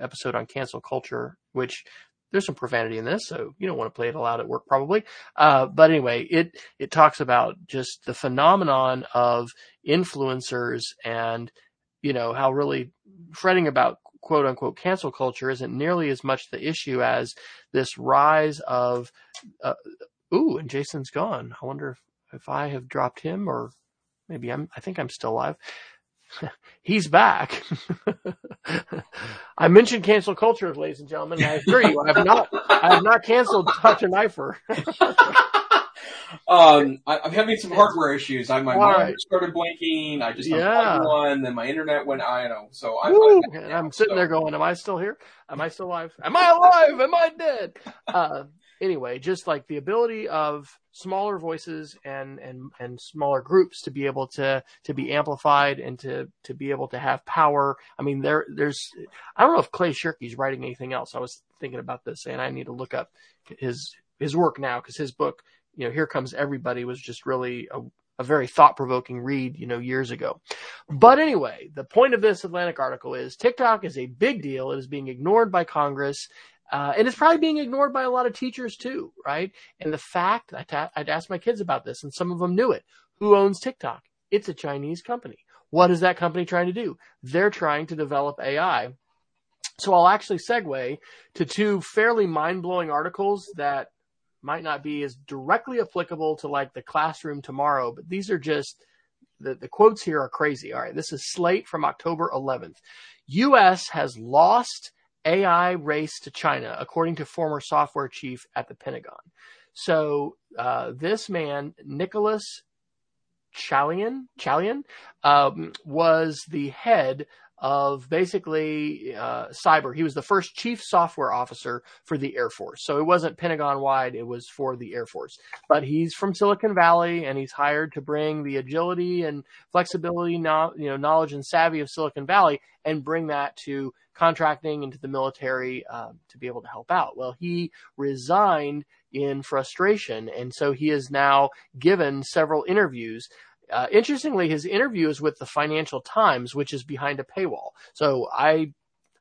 episode on cancel culture, which there's some profanity in this, so you don't want to play it aloud at work probably. Uh, but anyway, it it talks about just the phenomenon of influencers and you know how really fretting about quote unquote cancel culture isn't nearly as much the issue as this rise of, uh, ooh, and Jason's gone. I wonder if, if I have dropped him or maybe I'm, I think I'm still alive. He's back. I mentioned cancel culture, ladies and gentlemen. And I agree. I have not, I have not canceled Dr. Neiffer. um, I, am having some hardware issues. I, my All monitor right. started blinking. I just Yeah. one, then my internet went. I don't know. So I, Woo! I, And I'm sitting so- there going, "Am I still here? Am I still alive? Am I alive? Am I dead?" Uh, anyway, just like the ability of smaller voices and and and smaller groups to be able to to be amplified and to to be able to have power. I mean, there there's I don't know if Clay Shirky's writing anything else. I was thinking about this, and I need to look up his his work now because his book, you know, Here Comes Everybody, was just really a a very thought provoking read, you know, years ago. But anyway, the point of this Atlantic article is TikTok is a big deal. It is being ignored by Congress. Uh, and it's probably being ignored by a lot of teachers too, right? And the fact I I'd asked my kids about this and some of them knew it. Who owns TikTok? It's a Chinese company. What is that company trying to do? They're trying to develop AI. So I'll actually segue to two fairly mind blowing articles that might not be as directly applicable to like the classroom tomorrow, but these are just the, the quotes here are crazy. All right. This is Slate from October 11th. US has lost AI race to China, according to former software chief at the Pentagon. So, uh, this man, Nicholas Chaillan, Chaillan, um, was the head of basically uh, cyber. He was the first chief software officer for the Air Force. So it wasn't Pentagon wide, it was for the Air Force. But he's from Silicon Valley and he's hired to bring the agility and flexibility, no, you know, knowledge and savvy of Silicon Valley and bring that to contracting into the military um, to be able to help out. Well, he resigned in frustration. And so he is now given several interviews uh, interestingly, his interview is with the Financial Times, which is behind a paywall. So I,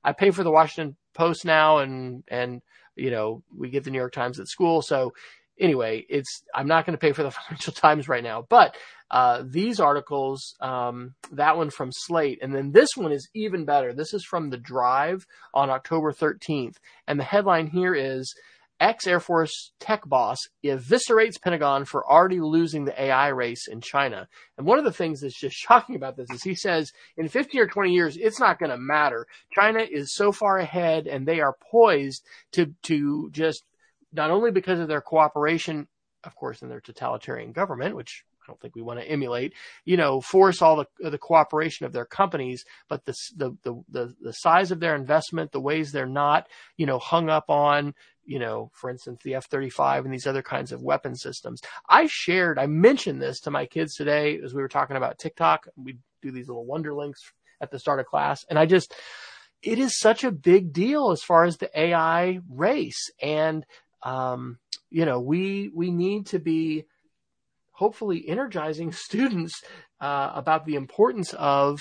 I pay for the Washington Post now, and and you know we get the New York Times at school. So anyway, it's I'm not going to pay for the Financial Times right now, but uh, these articles, um, that one from Slate, and then this one is even better. This is from the Drive on October 13th, and the headline here is ex Air Force tech boss eviscerates Pentagon for already losing the AI race in China. And one of the things that's just shocking about this is he says in 15 or 20 years, it's not going to matter. China is so far ahead and they are poised to, to just not only because of their cooperation, of course, in their totalitarian government, which I don't think we want to emulate, you know, force all the the cooperation of their companies, but the the the the, size of their investment, the ways they're not, you know, hung up on you know, for instance, the F 35 and these other kinds of weapon systems. I shared, I mentioned this to my kids today as we were talking about TikTok. We do these little wonder links at the start of class. And I just, it is such a big deal as far as the AI race. And, um, you know, we, we need to be hopefully energizing students, uh, about the importance of,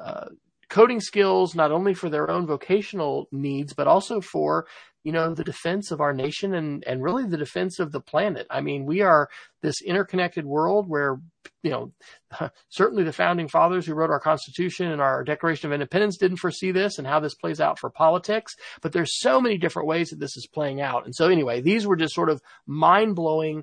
uh, coding skills, not only for their own vocational needs, but also for you know, the defense of our nation and, and really the defense of the planet. I mean, we are this interconnected world where, you know, certainly the founding fathers who wrote our Constitution and our Declaration of Independence didn't foresee this and how this plays out for politics. But there's so many different ways that this is playing out. And so anyway, these were just sort of mind blowing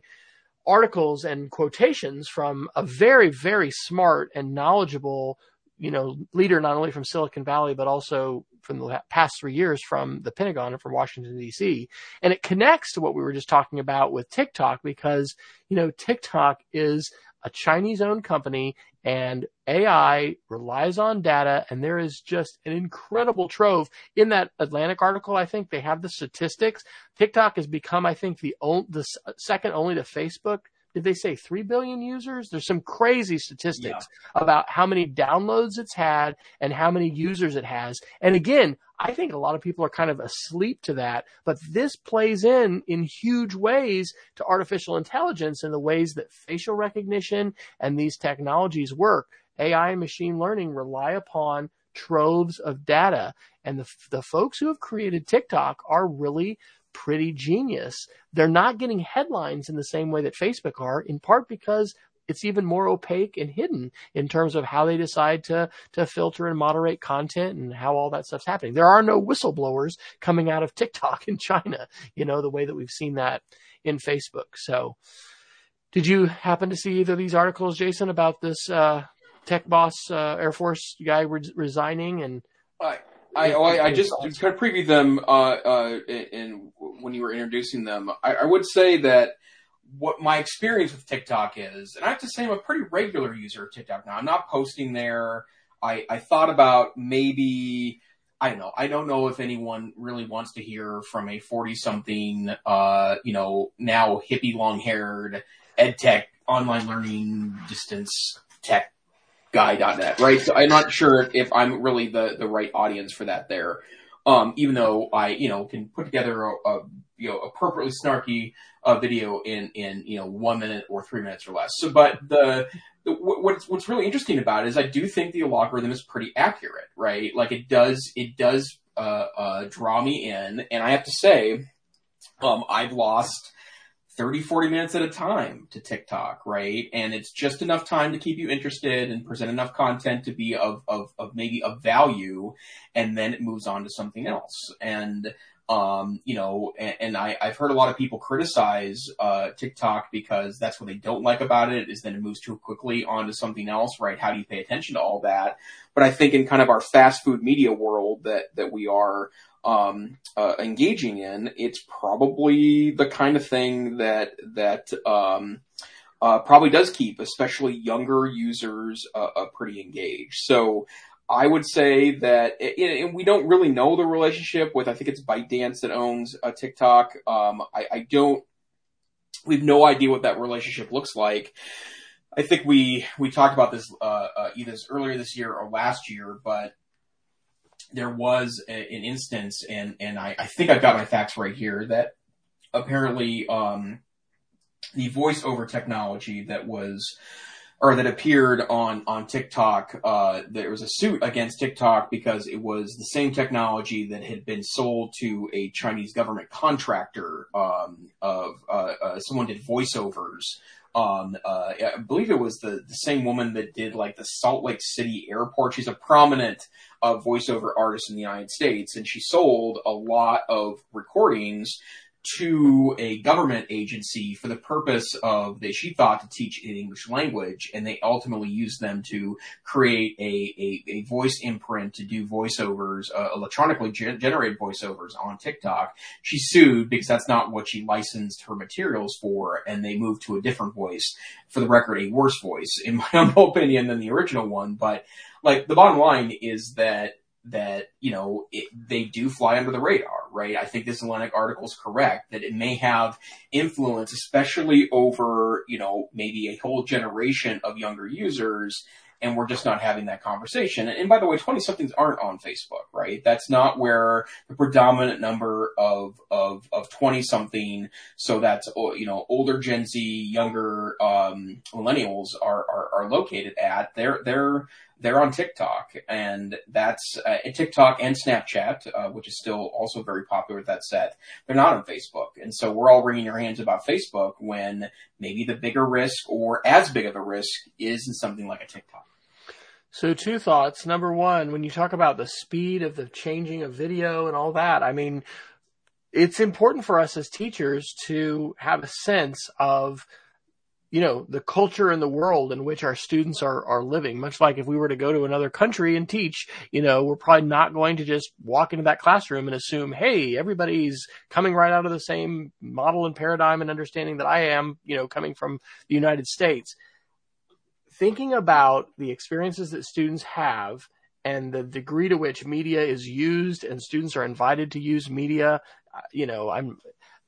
articles and quotations from a very, very smart and knowledgeable you know, leader not only from Silicon Valley, but also from the past three years from the Pentagon and from Washington DC. And it connects to what we were just talking about with TikTok because, you know, TikTok is a Chinese owned company and AI relies on data and there is just an incredible trove in that Atlantic article. I think they have the statistics. TikTok has become, I think, the, the second only to Facebook did they say 3 billion users? There's some crazy statistics yeah. about how many downloads it's had and how many users it has. And again, I think a lot of people are kind of asleep to that, but this plays in in huge ways to artificial intelligence and the ways that facial recognition and these technologies work. AI and machine learning rely upon troves of data and the, the folks who have created TikTok are really pretty genius. They're not getting headlines in the same way that Facebook are, in part because it's even more opaque and hidden in terms of how they decide to, to filter and moderate content and how all that stuff's happening. There are no whistleblowers coming out of TikTok in China, you know, the way that we've seen that in Facebook. So, did you happen to see either of these articles, Jason, about this uh, tech boss uh, Air Force guy re- resigning and? I I, oh, I, I just, just kind of previewed them uh, uh, in, when you were introducing them. I, I would say that what my experience with TikTok is, and I have to say I'm a pretty regular user of TikTok now. I'm not posting there. I, I thought about maybe I don't know. I don't know if anyone really wants to hear from a 40 something, uh, you know, now hippie long haired ed tech online learning distance tech guy.net, right? So I'm not sure if I'm really the, the right audience for that there. Um, even though I, you know, can put together a, a you know, appropriately snarky uh, video in, in, you know, one minute or three minutes or less. So, but the, the what's, what's really interesting about it is I do think the algorithm is pretty accurate, right? Like it does, it does, uh, uh, draw me in. And I have to say, um, I've lost, 30, 40 minutes at a time to TikTok, right? And it's just enough time to keep you interested and present enough content to be of, of, of maybe of value. And then it moves on to something else. And, um, you know, and, and I, have heard a lot of people criticize, uh, TikTok because that's what they don't like about it is that it moves too quickly onto something else, right? How do you pay attention to all that? But I think in kind of our fast food media world that, that we are, um, uh, engaging in, it's probably the kind of thing that that um, uh, probably does keep, especially younger users, uh, uh pretty engaged. So. I would say that, and we don't really know the relationship with, I think it's ByteDance that owns uh, TikTok. Um, I, I don't, we have no idea what that relationship looks like. I think we we talked about this uh, uh, either earlier this year or last year, but there was a, an instance, and and I, I think I've got my facts right here that apparently um, the voiceover technology that was or that appeared on on TikTok. Uh, there was a suit against TikTok because it was the same technology that had been sold to a Chinese government contractor. Um, of uh, uh, someone did voiceovers on uh, I believe it was the the same woman that did like the Salt Lake City airport. She's a prominent uh, voiceover artist in the United States, and she sold a lot of recordings to a government agency for the purpose of they she thought to teach an English language, and they ultimately used them to create a a, a voice imprint to do voiceovers, uh, electronically gen- generated voiceovers on TikTok. She sued because that's not what she licensed her materials for, and they moved to a different voice. For the record, a worse voice, in my humble opinion, than the original one. But like the bottom line is that that you know it, they do fly under the radar, right? I think this Atlantic article is correct that it may have influence, especially over you know maybe a whole generation of younger users, and we're just not having that conversation. And, by the way, twenty somethings aren't on Facebook, right? That's not where the predominant number of of of twenty something. So that's you know older Gen Z, younger um, millennials are, are are located at. They're they're they're on TikTok, and that's uh, TikTok and Snapchat, uh, which is still also very popular with that set. They're not on Facebook, and so we're all wringing our hands about Facebook when maybe the bigger risk or as big of a risk is in something like a TikTok. So two thoughts. Number one, when you talk about the speed of the changing of video and all that, I mean, it's important for us as teachers to have a sense of you know, the culture and the world in which our students are, are living. Much like if we were to go to another country and teach, you know, we're probably not going to just walk into that classroom and assume, hey, everybody's coming right out of the same model and paradigm and understanding that I am, you know, coming from the United States. Thinking about the experiences that students have and the degree to which media is used and students are invited to use media, uh, you know, I'm,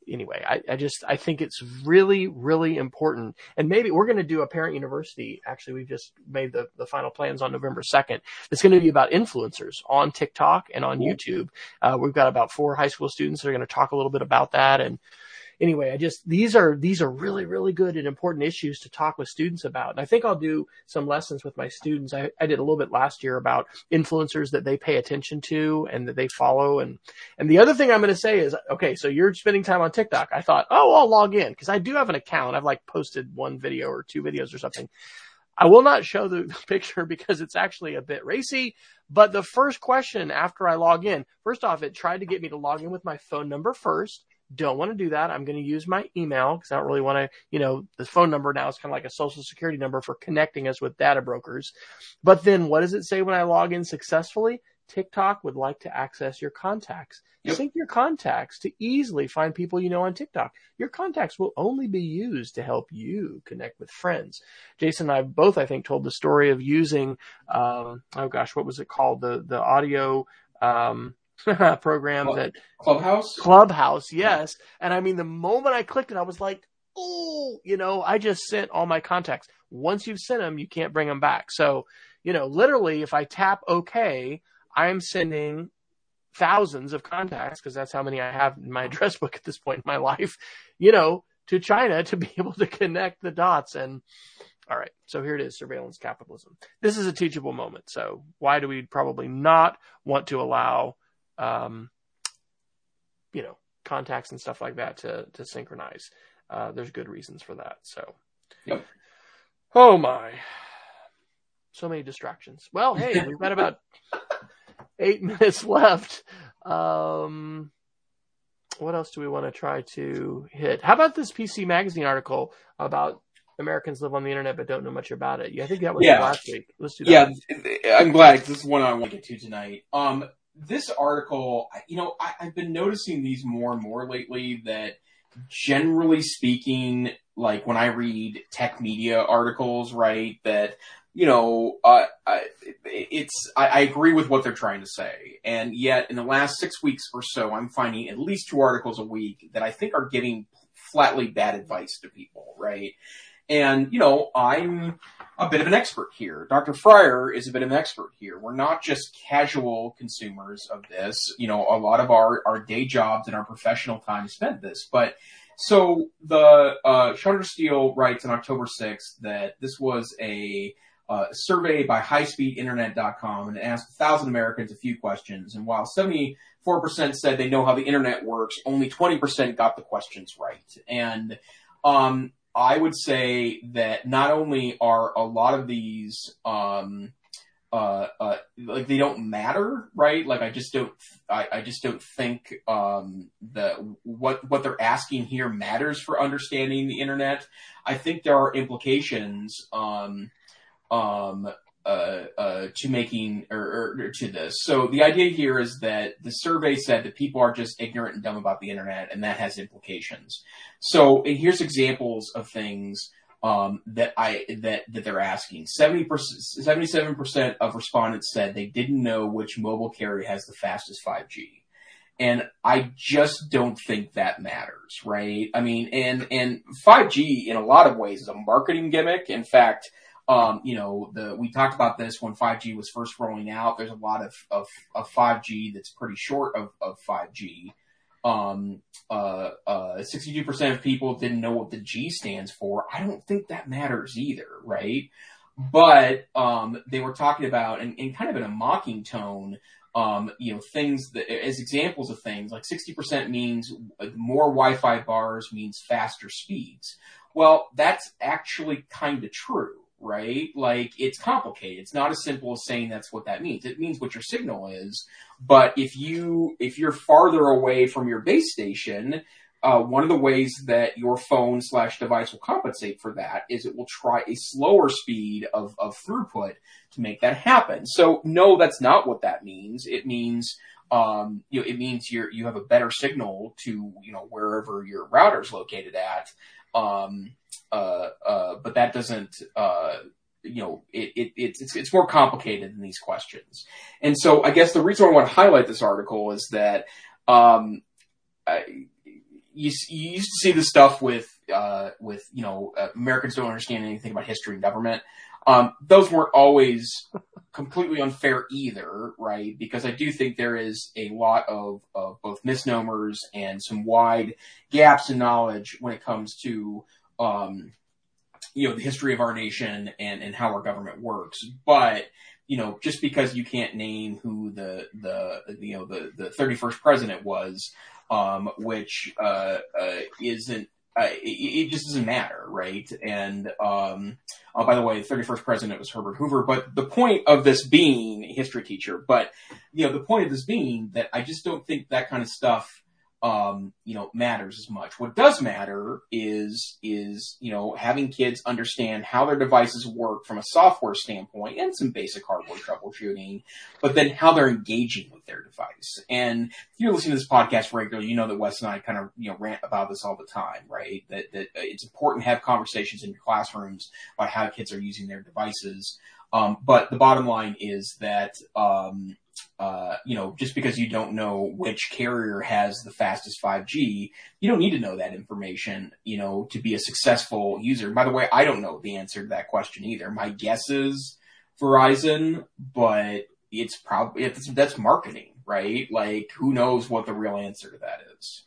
anyway, I, I, just I think it's really really important. And maybe we're going to do a parent university. Actually, we've just made the the final plans on November second. It's going to be about influencers on TikTok and on. YouTube. Uh, we've got about four high school students that are going to talk a little bit about that and anyway, I just these are these are really really good and important issues to talk with students about. And I think I'll do some lessons with my students. I, I did a little bit last year about influencers that they pay attention to and that they follow. And and the other thing I'm going to say is, okay, so you're spending time on TikTok. I thought, oh, I'll log in because I do have an account. I've like posted one video or two videos or something. I will not show the picture because it's actually a bit racy. But the first question after I log in, first off, it tried to get me to log in with my phone number first. Don't want to do that. I'm going to use my email because I don't really want to, you know, the phone number now is kind of like a social security number for connecting us with data brokers. But then what does it say when I log in successfully? TikTok would like to access your contacts. Yep. Sync your contacts to easily find people you know on TikTok. Your contacts will only be used to help you connect with friends. Jason and I both, I think, told the story of using, um, oh gosh, what was it called? The, the audio, um, program Club, that Clubhouse? Clubhouse, yes. And I mean, the moment I clicked it, I was like, oh, you know, I just sent all my contacts. Once you've sent them, you can't bring them back. So, you know, literally, if I tap OK, I'm sending thousands of contacts because that's how many I have in my address book at this point in my life, you know, to China to be able to connect the dots. And all right, so here it is surveillance capitalism. This is a teachable moment. So why do we probably not want to allow, um, you know, contacts and stuff like that to, to synchronize? Uh, there's good reasons for that. So, yep. oh my, so many distractions. Well, hey, we've got about eight minutes left. Um, what else do we want to try to hit? How about this PC Magazine article about Americans live on the internet but don't know much about it? Yeah, I think that was yeah. last week. Let's do that. Yeah, I'm glad this is one I want to get to tonight. Um, this article, you know, I, I've been noticing these more and more lately that generally speaking, like when I read tech media articles, right, that you know, uh, I, it's I, I, agree with what they're trying to say, and yet in the last six weeks or so, I'm finding at least two articles a week that I think are giving flatly bad advice to people, right? And you know, I'm a bit of an expert here. Dr. Fryer is a bit of an expert here. We're not just casual consumers of this. You know, a lot of our our day jobs and our professional time spent this, but. So the uh, Chandra Steele writes on October 6th that this was a uh, survey by highspeedinternet.com and asked 1,000 Americans a few questions. And while 74% said they know how the internet works, only 20% got the questions right. And um, I would say that not only are a lot of these um, uh, uh, like they don't matter, right? Like I just don't, I, I just don't think um, that what what they're asking here matters for understanding the internet. I think there are implications. Um, um, uh, uh, to making or, or, to this. So the idea here is that the survey said that people are just ignorant and dumb about the internet, and that has implications. So here's examples of things um, that I that that they're asking. Seventy percent, 77 percent of respondents said they didn't know which mobile carrier has the fastest 5G. And I just don't think that matters, right? I mean, and, and 5G in a lot of ways is a marketing gimmick. In fact, um, you know, the we talked about this when 5G was first rolling out. There's a lot of of, of 5G that's pretty short of, of 5G. Um, uh, uh, 62% of people didn't know what the G stands for. I don't think that matters either, right? But um, they were talking about, and, and kind of in a mocking tone, um, you know, things that, as examples of things, like 60% means more Wi-Fi bars means faster speeds. Well, that's actually kind of true right? Like it's complicated. It's not as simple as saying that's what that means. It means what your signal is. But if you if you're farther away from your base station, uh, one of the ways that your phone slash device will compensate for that is it will try a slower speed of, of throughput to make that happen. So no, that's not what that means. It means um, you know, it means you you have a better signal to you know wherever your router is located at. Um, uh, uh, but that doesn't, uh, you know, it, it, it's, it's more complicated than these questions. And so I guess the reason I want to highlight this article is that, um, I, you, you used to see this stuff with, uh, with, you know, uh, Americans don't understand anything about history and government. Um, those weren't always completely unfair either, right? Because I do think there is a lot of, of both misnomers and some wide gaps in knowledge when it comes to, um, you know, the history of our nation and, and how our government works. But, you know, just because you can't name who the, the, you know, the, the 31st president was, um, which, uh, uh, isn't, uh, it, it, just doesn't matter, right? And um, oh, by the way, the 31st president was Herbert Hoover. But the point of this being a history teacher, but you know, the point of this being that I just don't think that kind of stuff um, you know, matters as much. What does matter is, is, you know, having kids understand how their devices work from a software standpoint and some basic hardware troubleshooting, but then how they're engaging with their device. And if you're listening to this podcast regularly, you know that Wes and I kind of, you know, rant about this all the time, right? That, that it's important to have conversations in your classrooms about how kids are using their devices. Um, but the bottom line is that, um, uh, you know, just because you don't know which carrier has the fastest 5G, you don't need to know that information, you know, to be a successful user. By the way, I don't know the answer to that question either. My guess is Verizon, but it's probably, that's marketing, right? Like, who knows what the real answer to that is?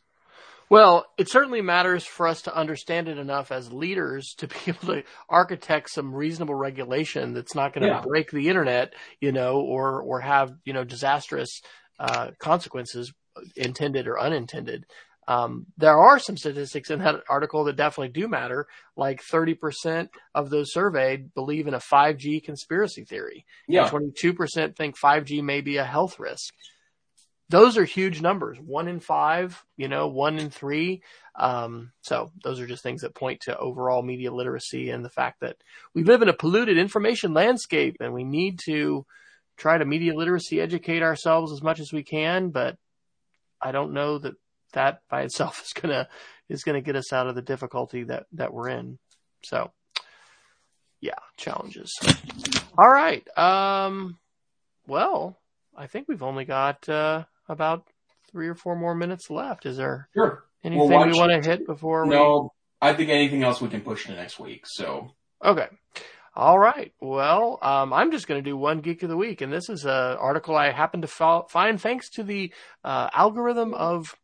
Well, it certainly matters for us to understand it enough as leaders to be able to architect some reasonable regulation that's not going to yeah. break the internet, you know, or or have you know disastrous uh, consequences, intended or unintended. Um, there are some statistics in that article that definitely do matter. Like 30% of those surveyed believe in a 5G conspiracy theory. Yeah. 22% think 5G may be a health risk those are huge numbers. One in five, you know, one in three. Um, so those are just things that point to overall media literacy and the fact that we live in a polluted information landscape and we need to try to media literacy educate ourselves as much as we can. But I don't know that that by itself is gonna is gonna get us out of the difficulty that that we're in. So yeah, challenges. All right. Um, well, I think we've only got uh, about three or four more minutes left. Is there sure. anything well, we want to hit before we? No, I think anything else we can push to next week. So okay. All right. Well, um, I'm just going to do one geek of the week, and this is an article I happened to fo- find thanks to the uh, algorithm of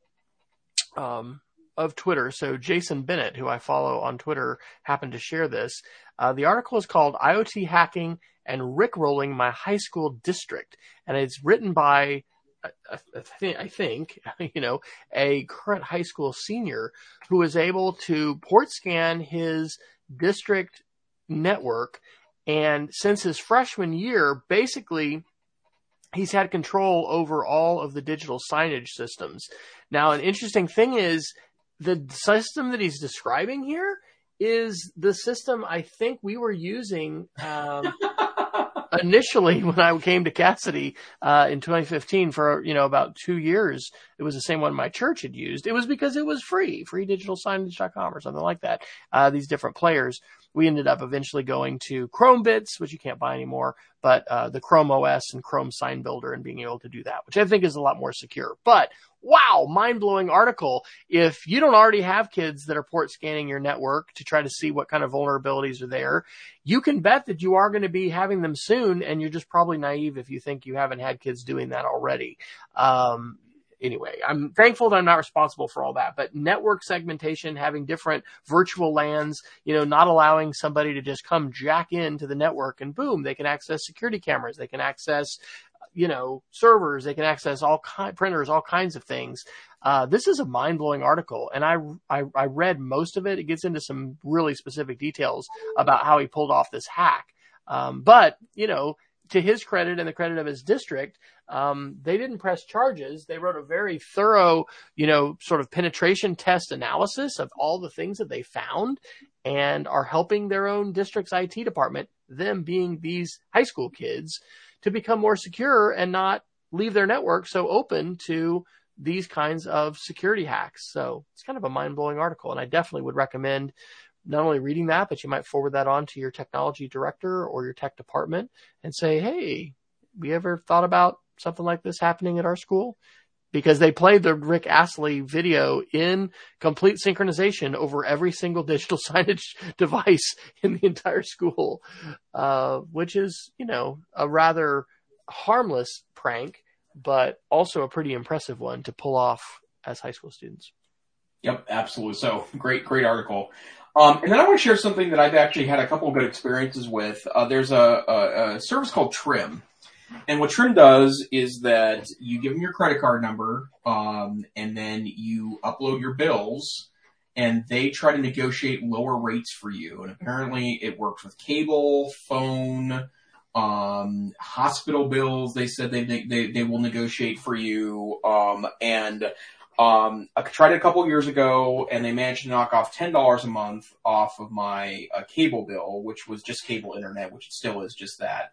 um, of Twitter. So Jason Bennett, who I follow on Twitter, happened to share this. Uh, the article is called "IoT Hacking and Rickrolling My High School District," and it's written by I think, you know, a current high school senior who is able to port scan his district network. And since his freshman year, basically, he's had control over all of the digital signage systems. Now, an interesting thing is the system that he's describing here is the system I think we were using um, initially when I came to Casady uh, in 2015 for you know about two years, it was the same one my church had used. It was because it was free, freedigitalsignage.com or something like that. Uh, these different players. We ended up eventually going to Chromebits, which you can't buy anymore, but uh, the Chrome OS and Chrome Sign Builder, and being able to do that, which I think is a lot more secure. But wow, mind blowing article. If you don't already have kids that are port scanning your network to try to see what kind of vulnerabilities are there, you can bet that you are going to be having them soon. And you're just probably naive if you think you haven't had kids doing that already. Um, anyway, I'm thankful that I'm not responsible for all that, but network segmentation, having different virtual LANs, you know, not allowing somebody to just come jack into the network and boom, they can access security cameras. They can access you know, servers. They can access all kind, printers, all kinds of things. Uh, this is a mind blowing article, and I, I, I read most of it. It gets into some really specific details about how he pulled off this hack. Um, but you know, to his credit and the credit of his district, um, they didn't press charges. They wrote a very thorough, you know, sort of penetration test analysis of all the things that they found and are helping their own district's IT department, them being these high school kids, to become more secure and not leave their network so open to these kinds of security hacks. So it's kind of a mind blowing article. And I definitely would recommend not only reading that, but you might forward that on to your technology director or your tech department and say, Hey, we ever thought about something like this happening at our school? because they played the Rick Astley video in complete synchronization over every single digital signage device in the entire school, uh, which is, you know, a rather harmless prank, but also a pretty impressive one to pull off as high school students. Yep, absolutely. So great, great article. Um, and then I want to share something that I've actually had a couple of good experiences with. Uh, there's a, a, a, service called Trim. And what Trim does is that you give them your credit card number, um, and then you upload your bills, and they try to negotiate lower rates for you. And apparently it works with cable, phone, um, hospital bills. They said they, they, they will negotiate for you. Um, and um, I tried it a couple years ago, and they managed to knock off ten dollars a month off of my uh, cable bill, which was just cable internet, which it still is just that.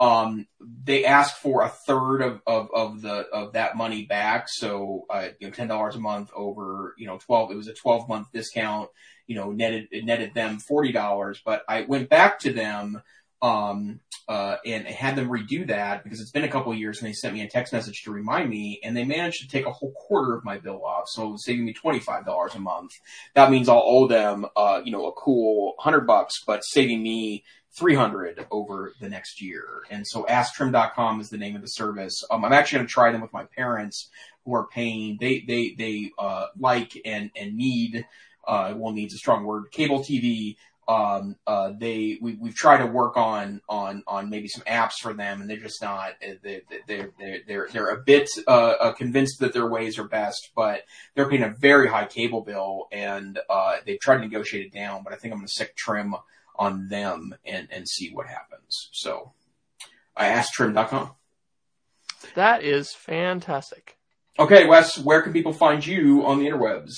Um, they asked for a third of, of, of the of that money back, so uh, you know, ten dollars a month over you know twelve. It was a twelve month discount. You know, netted netted them forty dollars, but I went back to them um, uh, and had them redo that because it's been a couple years and they sent me a text message to remind me and they managed to take a whole quarter of my bill off. So it was saving me $25 a month. That means I'll owe them, uh, you know, a cool hundred bucks, but saving me 300 over the next year. And so asktrim.com is the name of the service. Um, I'm actually going to try them with my parents who are paying, they, they, they, uh, like and, and need, uh, well, needs a strong word, cable TV um, uh, they we, we've tried to work on on on maybe some apps for them, and they're just not they they're they're they're they're a bit uh, uh, convinced that their ways are best, but they're paying a very high cable bill, and uh, they've tried to negotiate it down. But I think I'm going to stick trim on them and and see what happens. So I asktrim.com. That is fantastic. Okay, Wes, where can people find you on the interwebs?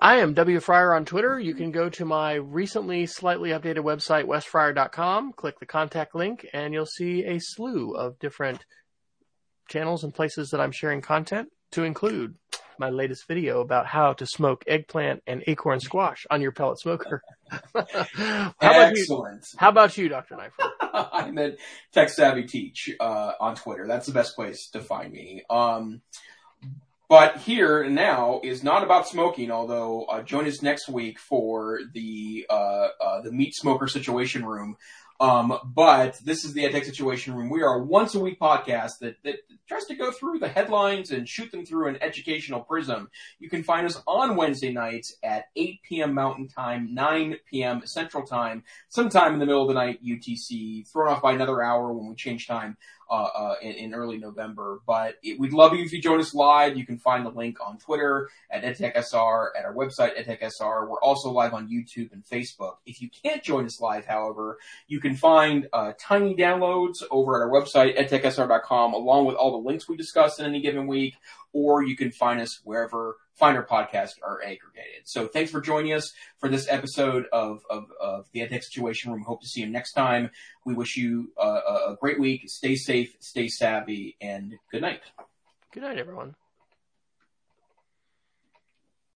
I am W. Fryer on Twitter. You can go to my recently slightly updated website, wesfryer.com, click the contact link, and you'll see a slew of different channels and places that I'm sharing content to include my latest video about how to smoke eggplant and acorn squash on your pellet smoker. how Excellent. You, how about you, Dr. Neiffer? I'm at Tech Savvy Teach uh, on Twitter. That's the best place to find me. Um, but here and now is not about smoking, although uh, join us next week for the uh, uh, the meat smoker situation room. Um, but this is the EdTech Situation Room. We are a once a week podcast that, that tries to go through the headlines and shoot them through an educational prism. You can find us on Wednesday nights at 8 p.m. Mountain Time, 9 p.m. Central Time, sometime in the middle of the night UTC, thrown off by another hour when we change time uh, uh, in, in, early November. But it, we'd love you if you join us live. You can find the link on Twitter at EdTechSR, at our website, EdTechSR. We're also live on YouTube and Facebook. If you can't join us live, however, you can find uh, tiny downloads over at our website, edtechsr.com, along with all the links we discuss in any given week, or you can find us wherever find our podcast are aggregated. So thanks for joining us for this episode of, of, of the EdTech Situation Room. Hope to see you next time. We wish you uh, a great week. Stay safe, stay savvy, and good night. Good night, everyone.